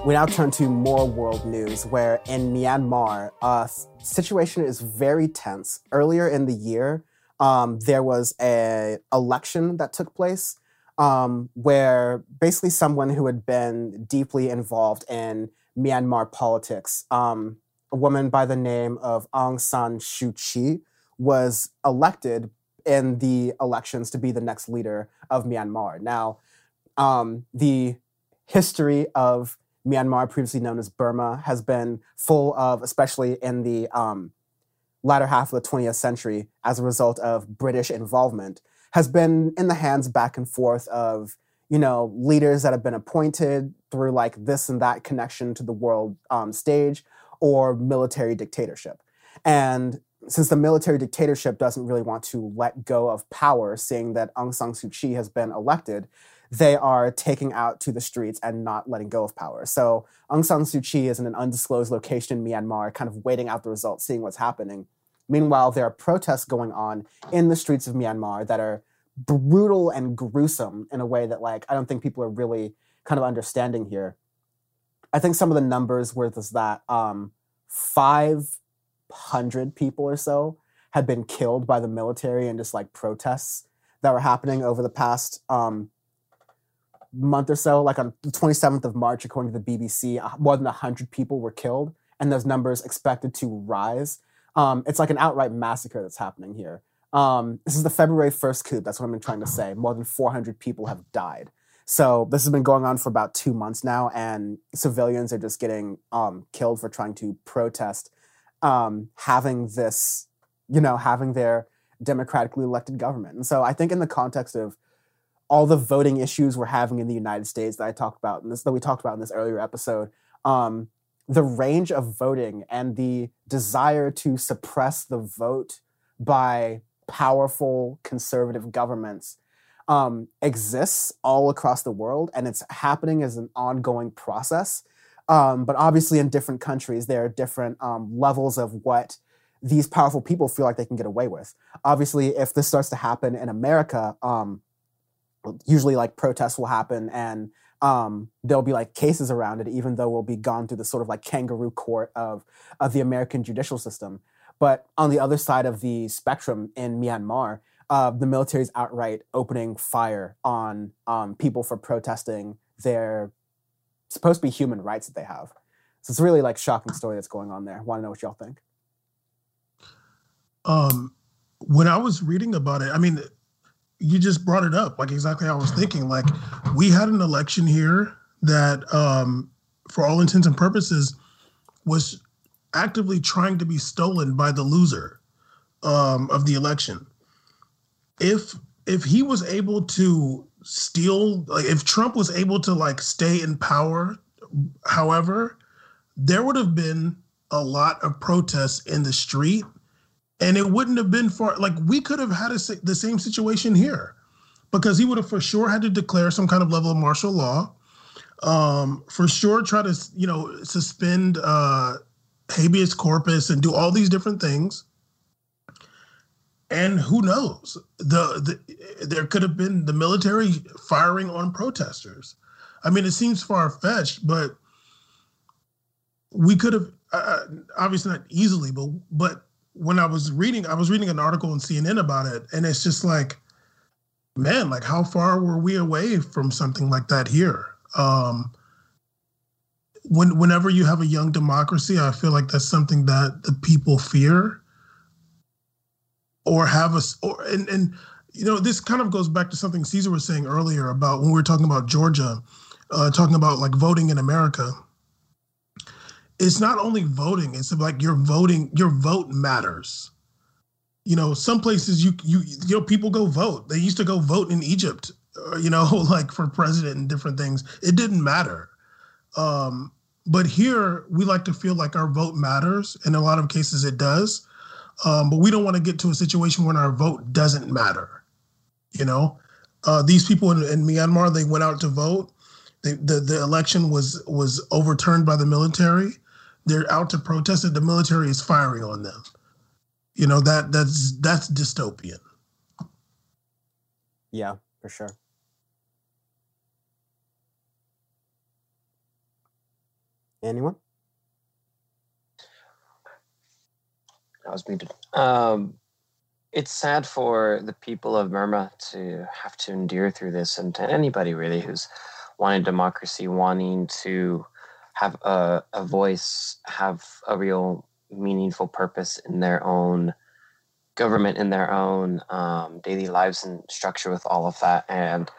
We now turn to more world news, where in Myanmar, uh, situation is very tense. Earlier in the year, um, there was a election that took place um, where basically someone who had been deeply involved in Myanmar politics, um, a woman by the name of Aung San Suu Kyi, was elected in the elections to be the next leader of Myanmar. Now, um, the history of Myanmar, previously known as Burma, has been full of, especially in the um, latter half of the 20th century, as a result of British involvement, has been in the hands back and forth of you know leaders that have been appointed through like this and that connection to the world um, stage or military dictatorship. And since the military dictatorship doesn't really want to let go of power, seeing that Aung San Suu Kyi has been elected, they are taking out to the streets and not letting go of power. So Aung San Suu Kyi is in an undisclosed location in Myanmar, kind of waiting out the results, seeing what's happening. Meanwhile, there are protests going on in the streets of Myanmar that are brutal and gruesome in a way that, like, I don't think people are really kind of understanding here. I think some of the numbers were this that um, 500 people or so had been killed by the military in just like protests that were happening over the past um, month or so. Like on the 27th of March, according to the BBC, more than 100 people were killed, and those numbers expected to rise. Um, it's like an outright massacre that's happening here. Um, this is the February 1st coup. That's what I've been trying to say. More than 400 people have died. So this has been going on for about two months now, and civilians are just getting um, killed for trying to protest um, having this, you know, having their democratically elected government. And so I think in the context of all the voting issues we're having in the United States that I talked about, and this that we talked about in this earlier episode, um, the range of voting and the desire to suppress the vote by powerful conservative governments um, exists all across the world and it's happening as an ongoing process. Um, but obviously, in different countries, there are different um, levels of what these powerful people feel like they can get away with. Obviously, if this starts to happen in America, um, usually like protests will happen and um, there'll be like cases around it, even though we'll be gone through the sort of like kangaroo court of, of the American judicial system. But on the other side of the spectrum in Myanmar, uh, the military is outright opening fire on um, people for protesting their supposed to be human rights that they have. So it's really like shocking story that's going on there. Want to know what y'all think? Um, when I was reading about it, I mean, you just brought it up, like exactly how I was thinking. Like we had an election here that, um, for all intents and purposes, was actively trying to be stolen by the loser um, of the election if if he was able to steal like if Trump was able to like stay in power, however, there would have been a lot of protests in the street and it wouldn't have been for like we could have had a, the same situation here. Because he would have for sure had to declare some kind of level of martial law um, for sure try to you know suspend uh, habeas corpus and do all these different things. And who knows? The, the there could have been the military firing on protesters. I mean it seems far-fetched but we could have uh, uh, obviously not easily but but when i was reading i was reading an article on cnn about it and it's just like man like how far were we away from something like that here um when whenever you have a young democracy i feel like that's something that the people fear or have us or and and you know this kind of goes back to something Caesar was saying earlier about when we were talking about Georgia, uh, talking about like voting in America. It's not only voting; it's like your voting, your vote matters. You know, some places you you you know people go vote. They used to go vote in Egypt, uh, you know, like for president and different things. It didn't matter. Um, but here we like to feel like our vote matters. In a lot of cases, it does. Um, but we don't want to get to a situation when our vote doesn't matter. You know, uh, these people in, in, Myanmar they went out to vote. They, the the election was was overturned by the military. They're out to protest it. The military is firing on them. You know that that's that's dystopian. Yeah, for sure. Anyone? I was muted. Um, it's sad for the people of Burma to have to endure through this, and to anybody really who's wanting democracy, wanting to have a, a voice, have a real meaningful purpose in their own government, in their own um, daily lives and structure with all of that. And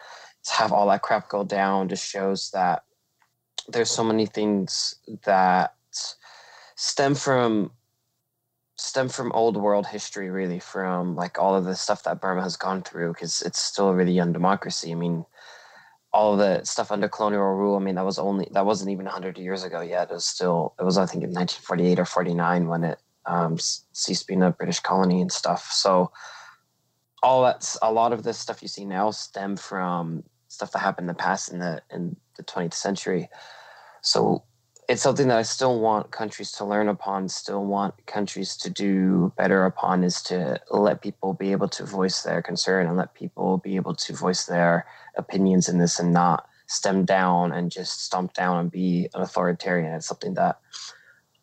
to have all that crap go down just shows that there's so many things that stem from stem from old world history really from like all of the stuff that burma has gone through because it's still a really young democracy i mean all the stuff under colonial rule i mean that was only that wasn't even 100 years ago yet. It was still it was i think in 1948 or 49 when it um, ceased being a british colony and stuff. So all that's a lot of this stuff you see now stem from stuff that happened in the past in the in the 20th century. So it's something that I still want countries to learn upon, still want countries to do better upon is to let people be able to voice their concern and let people be able to voice their opinions in this and not stem down and just stomp down and be an authoritarian. It's something that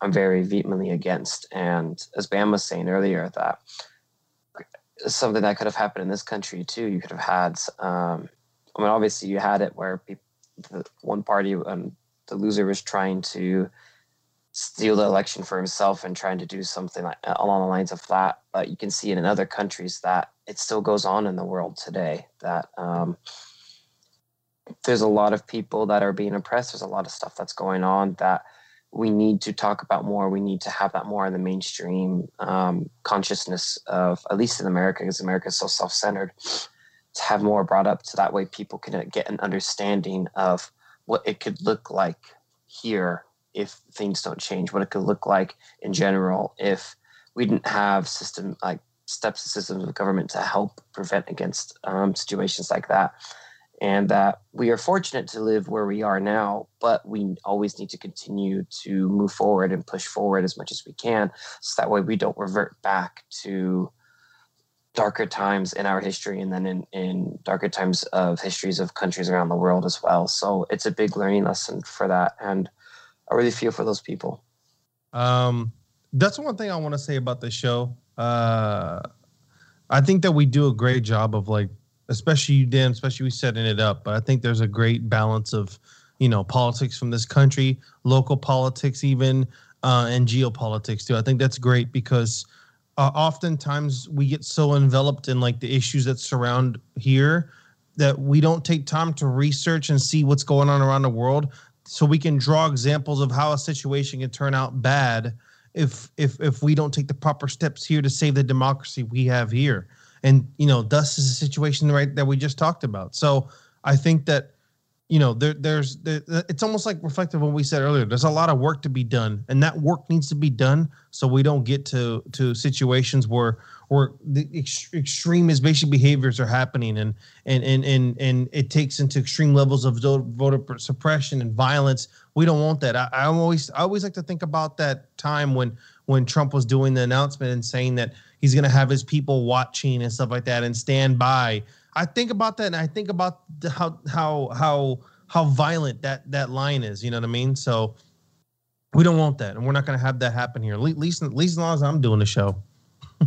I'm very vehemently against. And as Bam was saying earlier, that something that could have happened in this country too. You could have had, um, I mean, obviously you had it where people, one party and the loser was trying to steal the election for himself and trying to do something like, along the lines of that. But you can see in other countries that it still goes on in the world today. That um, there's a lot of people that are being oppressed. There's a lot of stuff that's going on that we need to talk about more. We need to have that more in the mainstream um, consciousness of, at least in America, because America is so self-centered. To have more brought up, so that way people can get an understanding of what it could look like here if things don't change, what it could look like in general if we didn't have system like steps and systems of government to help prevent against um, situations like that. And that we are fortunate to live where we are now, but we always need to continue to move forward and push forward as much as we can, so that way we don't revert back to darker times in our history and then in, in darker times of histories of countries around the world as well. So it's a big learning lesson for that. And I really feel for those people. Um, that's one thing I want to say about the show. Uh, I think that we do a great job of like, especially you, Dan, especially we setting it up. But I think there's a great balance of, you know, politics from this country, local politics, even, uh, and geopolitics too. I think that's great because uh, oftentimes we get so enveloped in like the issues that surround here that we don't take time to research and see what's going on around the world. So we can draw examples of how a situation can turn out bad if if if we don't take the proper steps here to save the democracy we have here. And you know thus is a situation right that we just talked about. So i think that you know there there's there, it's almost like reflective of what we said earlier. There's a lot of work to be done and that work needs to be done so we don't get to to situations where where the ex- extremist basic behaviors are happening and and and and and it takes into extreme levels of voter suppression and violence. We don't want that. I, i'm always i always like to think about that time when when trump was doing the announcement and saying that he's going to have his people watching and stuff like that and stand by I think about that, and I think about the, how how how how violent that that line is. You know what I mean? So we don't want that, and we're not going to have that happen here. At least, at least as long as I'm doing the show.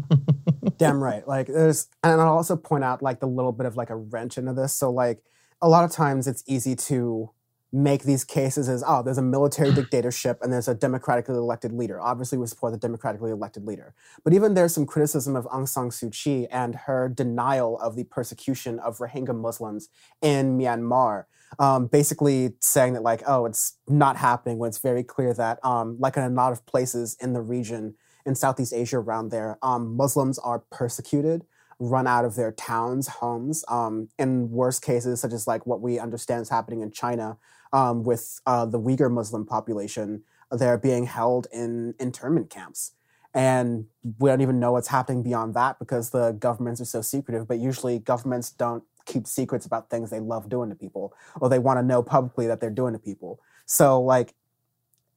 Damn right. Like there's, and I'll also point out like the little bit of like a wrench into this. So like a lot of times it's easy to make these cases as oh there's a military dictatorship and there's a democratically elected leader obviously we support the democratically elected leader but even there's some criticism of aung san suu kyi and her denial of the persecution of rohingya muslims in myanmar um, basically saying that like oh it's not happening when it's very clear that um, like in a lot of places in the region in southeast asia around there um, muslims are persecuted run out of their towns, homes. Um, in worst cases, such as like what we understand is happening in China, um, with uh, the Uyghur Muslim population. They're being held in internment camps. And we don't even know what's happening beyond that because the governments are so secretive. But usually, governments don't keep secrets about things they love doing to people or they want to know publicly that they're doing to people. So, like,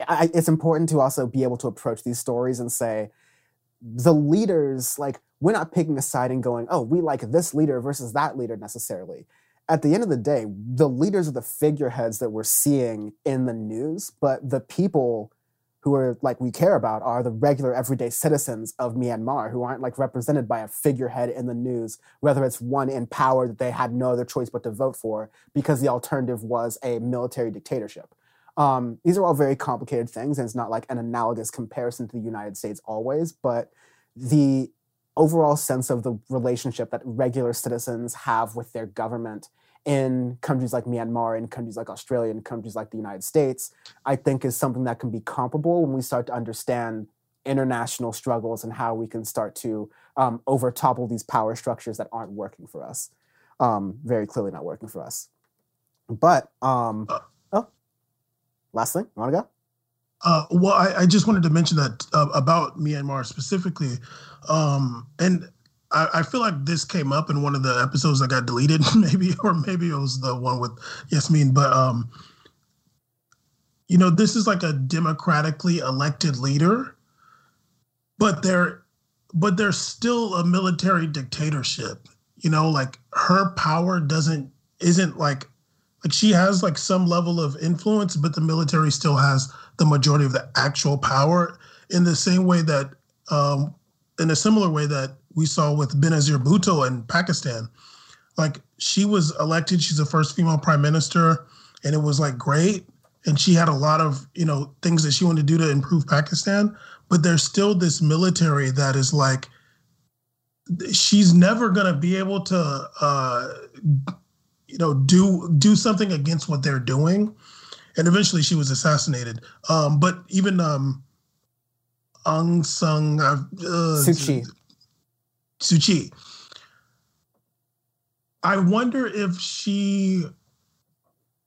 I, it's important to also be able to approach these stories and say, the leaders, like, we're not picking a side and going, oh, we like this leader versus that leader necessarily at the end of the day, the leaders are the figureheads that we're seeing in the news, but the people who are like we care about are the regular everyday citizens of Myanmar who aren't like represented by a figurehead in the news, whether it's one in power that they had no other choice but to vote for because the alternative was a military dictatorship. Um, these are all very complicated things, and it's not like an analogous comparison to the United States always, but the overall sense of the relationship that regular citizens have with their government in countries like Myanmar, in countries like Australia, in countries like the United States, I think is something that can be comparable when we start to understand international struggles and how we can start to um, over topple these power structures that aren't working for us. Um, very clearly not working for us. But um, oh, last thing, you want to go? Uh, well, I, I, just wanted to mention that uh, about Myanmar specifically, um, and I, I, feel like this came up in one of the episodes that got deleted, maybe, or maybe it was the one with Yasmin. But um, you know, this is like a democratically elected leader, but they're but there's still a military dictatorship. You know, like her power doesn't isn't like like she has like some level of influence, but the military still has the majority of the actual power in the same way that um, in a similar way that we saw with Benazir Bhutto in Pakistan. Like she was elected, she's the first female prime minister, and it was like great. And she had a lot of, you know, things that she wanted to do to improve Pakistan. But there's still this military that is like, she's never gonna be able to uh you know do do something against what they're doing and eventually she was assassinated. Um, but even um, Aung San uh, Suu Kyi. I wonder if she,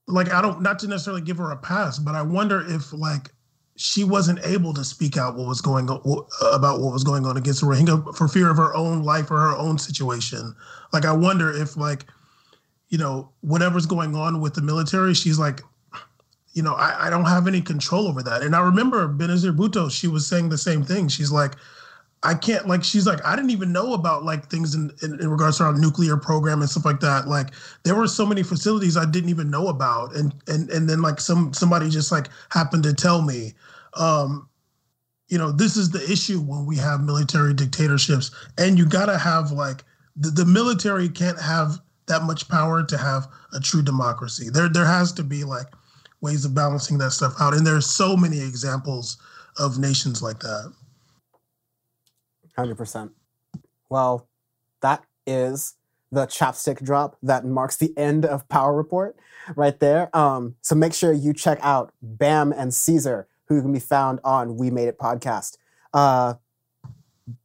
like, I don't not to necessarily give her a pass, but I wonder if like she wasn't able to speak out what was going on about what was going on against the Rohingya for fear of her own life or her own situation. Like, I wonder if like, you know, whatever's going on with the military, she's like, you know, I, I, don't have any control over that. And I remember Benazir Bhutto, she was saying the same thing. She's like, I can't like she's like, I didn't even know about like things in, in, in, regards to our nuclear program and stuff like that. Like there were so many facilities I didn't even know about. And and and then like some somebody just like happened to tell me. Um, you know, this is the issue when we have military dictatorships. And you gotta have like the, the military can't have that much power to have a true democracy. There there has to be like ways of balancing that stuff out. And there's so many examples of nations like that. 100%. Well, that is the chapstick drop that marks the end of Power Report right there. Um, so make sure you check out Bam and Caesar, who can be found on We Made It podcast. Uh,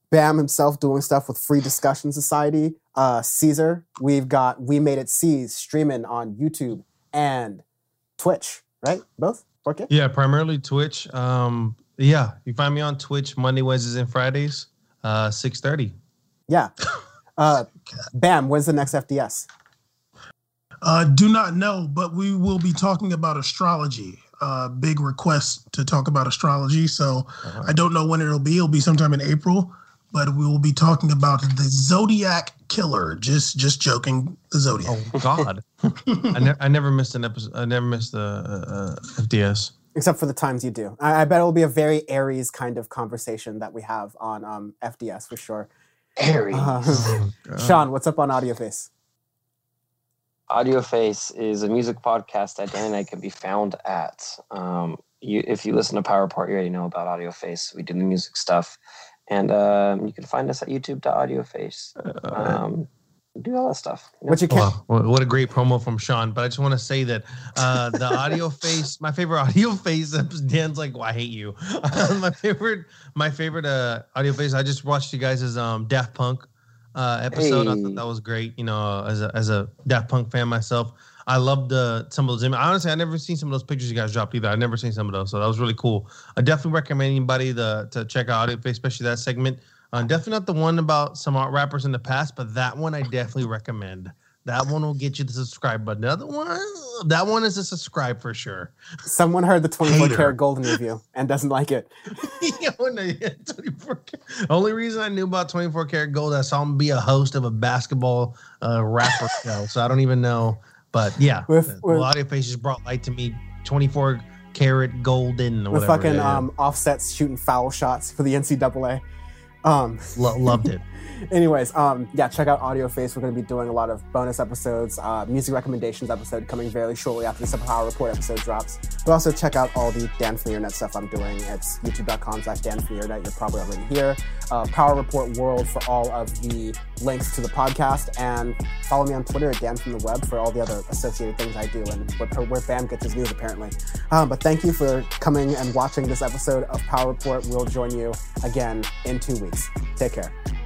Bam himself doing stuff with Free Discussion Society. Uh, Caesar, we've got We Made It Seas streaming on YouTube and Twitch, right? Both? Okay. Yeah, primarily Twitch. Um, yeah, you find me on Twitch Monday, Wednesdays, and Fridays, uh, six thirty. Yeah. Uh, bam. When's the next FDS? Uh, do not know, but we will be talking about astrology. Uh, big request to talk about astrology. So uh-huh. I don't know when it'll be. It'll be sometime in April but we will be talking about the Zodiac Killer. Just just joking, the Zodiac. Oh God, I, ne- I never missed an episode. I never missed the uh, uh FDS. Except for the times you do. I, I, bet it will be a very Aries kind of conversation that we have on um, FDS for sure. Aries. Uh, oh, Sean, what's up on Audio Face? Audio Face is a music podcast that Dan and I can be found at. Um, you, if you listen to Power Report, you already know about Audio Face. We do the music stuff and um, you can find us at youtube.audioface. Uh, um, do all that stuff. You know? What you can well, what a great promo from Sean. But I just want to say that uh, the audio face, my favorite audio face, Dan's like, well, I hate you. my favorite, my favorite uh, audio face. I just watched you guys' um, Daft Punk uh, episode. Hey. I thought that was great. You know, as a as a Daft Punk fan myself. I loved the some of those images. Honestly, I never seen some of those pictures you guys dropped either. I never seen some of those, so that was really cool. I definitely recommend anybody to to check out Face, especially that segment. Uh, definitely not the one about some art rappers in the past, but that one I definitely recommend. That one will get you the subscribe button. The other one, that one is a subscribe for sure. Someone heard the 24 karat golden review and doesn't like it. yeah, Only reason I knew about 24 karat gold, I saw him be a host of a basketball uh, rapper show. So I don't even know but yeah, with, with Audio Faces brought light to me. 24 karat golden. with fucking um, offsets shooting foul shots for the NCAA. Um, Lo- loved it. Anyways, um, yeah, check out Audio Face. We're going to be doing a lot of bonus episodes, uh, music recommendations episode coming very shortly after this Power Report episode drops. But also check out all the Dan the Internet stuff I'm doing. It's youtube.com slash Dan the Internet. You're probably already here. Uh, Power Report World for all of the links to the podcast. And follow me on Twitter at Dan from the Web for all the other associated things I do and where, where Bam gets his news, apparently. Um, but thank you for coming and watching this episode of Power Report. We'll join you again in two weeks. Take care.